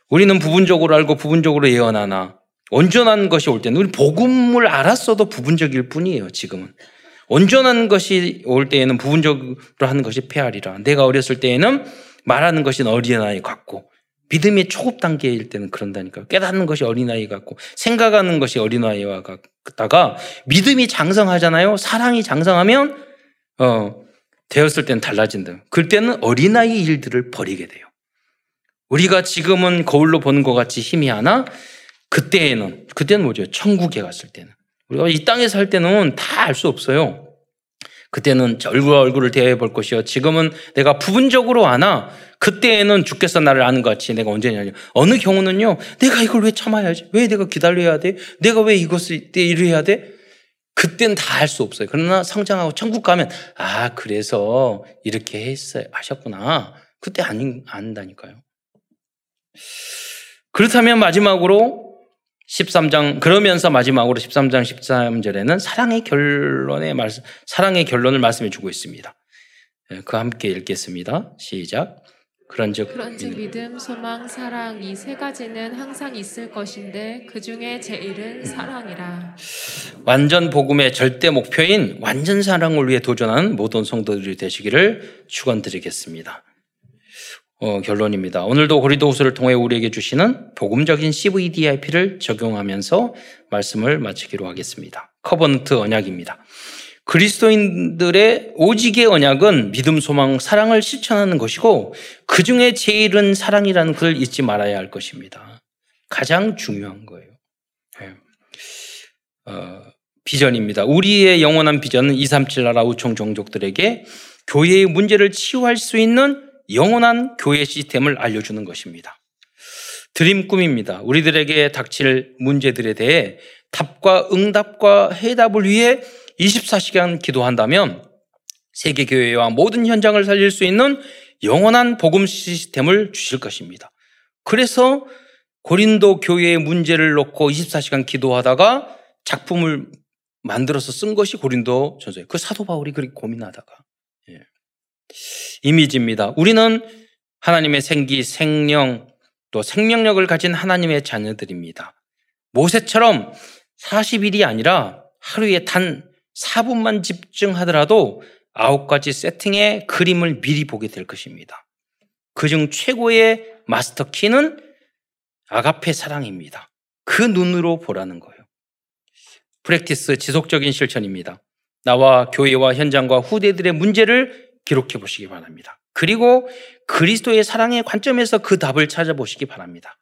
우리는 부분적으로 알고 부분적으로 예언하나 온전한 것이 올 때는 우리 복음을 알았어도 부분적일 뿐이에요. 지금은 온전한 것이 올 때에는 부분적으로 하는 것이 폐하리라. 내가 어렸을 때에는 말하는 것이 어린아이 같고 믿음의 초급 단계일 때는 그런다니까요. 깨닫는 것이 어린아이 같고 생각하는 것이 어린아이와 같다가 믿음이 장성하잖아요. 사랑이 장성하면 어 되었을 때는 달라진다. 그때는 어린아이 일들을 버리게 돼요. 우리가 지금은 거울로 보는 것 같이 힘이 하나 그때에는 그때는 뭐죠? 천국에 갔을 때는 우리가 이 땅에 살 때는 다 알 수 없어요. 그때는 얼굴과 얼굴을 대해 볼 것이요. 지금은 내가 부분적으로 아나 그때에는 주께서 나를 아는 것 같이 내가 언제냐. 어느 경우는요. 내가 이걸 왜 참아야지? 왜 내가 기다려야 돼? 내가 왜 이것을 이래야 돼? 그때는 다알 수 없어요. 그러나 성장하고 천국 가면 아 그래서 이렇게 했어요. 하셨구나. 그때 안 안다니까요. 그렇다면 마지막으로 13장 그러면서 마지막으로 13장 13절에는 사랑의 결론의 말씀 사랑의 결론을 말씀해 주고 있습니다. 예, 그 함께 읽겠습니다. 시작. 그런즉 그런즉 믿음, 소망, 사랑 이 세 가지는 항상 있을 것인데 그 중에 제일은 사랑이라. 완전 복음의 절대 목표인 완전 사랑을 위해 도전하는 모든 성도들이 되시기를 축원드리겠습니다. 어, 결론입니다. 오늘도 고린도후서를 통해 우리에게 주시는 복음적인 CVDIP를 적용하면서 말씀을 마치기로 하겠습니다. covenant 언약입니다. 그리스도인들의 오직의 언약은 믿음, 소망, 사랑을 실천하는 것이고 그 중에 제일은 사랑이라는 것을 잊지 말아야 할 것입니다. 가장 중요한 거예요. 네. 어, 비전입니다. 우리의 영원한 비전은 237 나라 우총 종족들에게 교회의 문제를 치유할 수 있는 영원한 교회 시스템을 알려주는 것입니다. 드림 꿈입니다. 우리들에게 닥칠 문제들에 대해 답과 응답과 해답을 위해 24시간 기도한다면 세계교회와 모든 현장을 살릴 수 있는 영원한 복음 시스템을 주실 것입니다. 그래서 고린도 교회의 문제를 놓고 24시간 기도하다가 작품을 만들어서 쓴 것이 고린도 전서예요. 그 사도 바울이 그렇게 고민하다가. 예. 이미지입니다. 우리는 하나님의 생기, 생명, 또 생명력을 가진 하나님의 자녀들입니다. 모세처럼 40일이 아니라 하루에 단 4분만 집중하더라도 아홉 가지 세팅의 그림을 미리 보게 될 것입니다. 그중 최고의 마스터 키는 아가페 사랑입니다. 그 눈으로 보라는 거예요. 프랙티스 지속적인 실천입니다. 나와 교회와 현장과 후대들의 문제를 기록해 보시기 바랍니다. 그리고 그리스도의 사랑의 관점에서 그 답을 찾아보시기 바랍니다.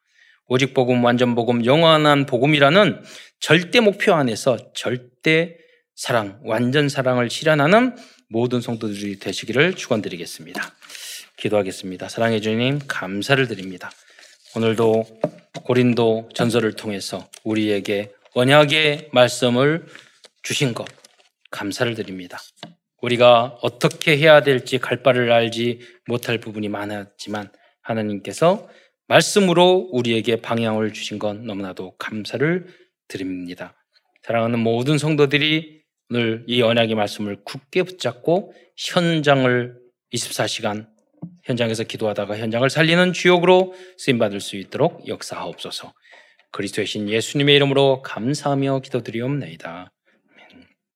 오직 복음, 완전 복음, 영원한 복음이라는 절대 목표 안에서 절대 사랑, 완전 사랑을 실현하는 모든 성도들이 되시기를 축원드리겠습니다. 기도하겠습니다. 사랑해 주님 감사를 드립니다. 오늘도 고린도 전설을 통해서 우리에게 언약의 말씀을 주신 것 감사를 드립니다. 우리가 어떻게 해야 될지 갈 바를 알지 못할 부분이 많았지만 하나님께서 말씀으로 우리에게 방향을 주신 건 너무나도 감사를 드립니다. 사랑하는 모든 성도들이 이 언약의 말씀을 굳게 붙잡고 현장을 24시간 현장에서 기도하다가 현장을 살리는 주역으로 쓰임 받을 수 있도록 역사하옵소서. 그리스도의 신 예수님의 이름으로 감사하며 기도드리옵나이다.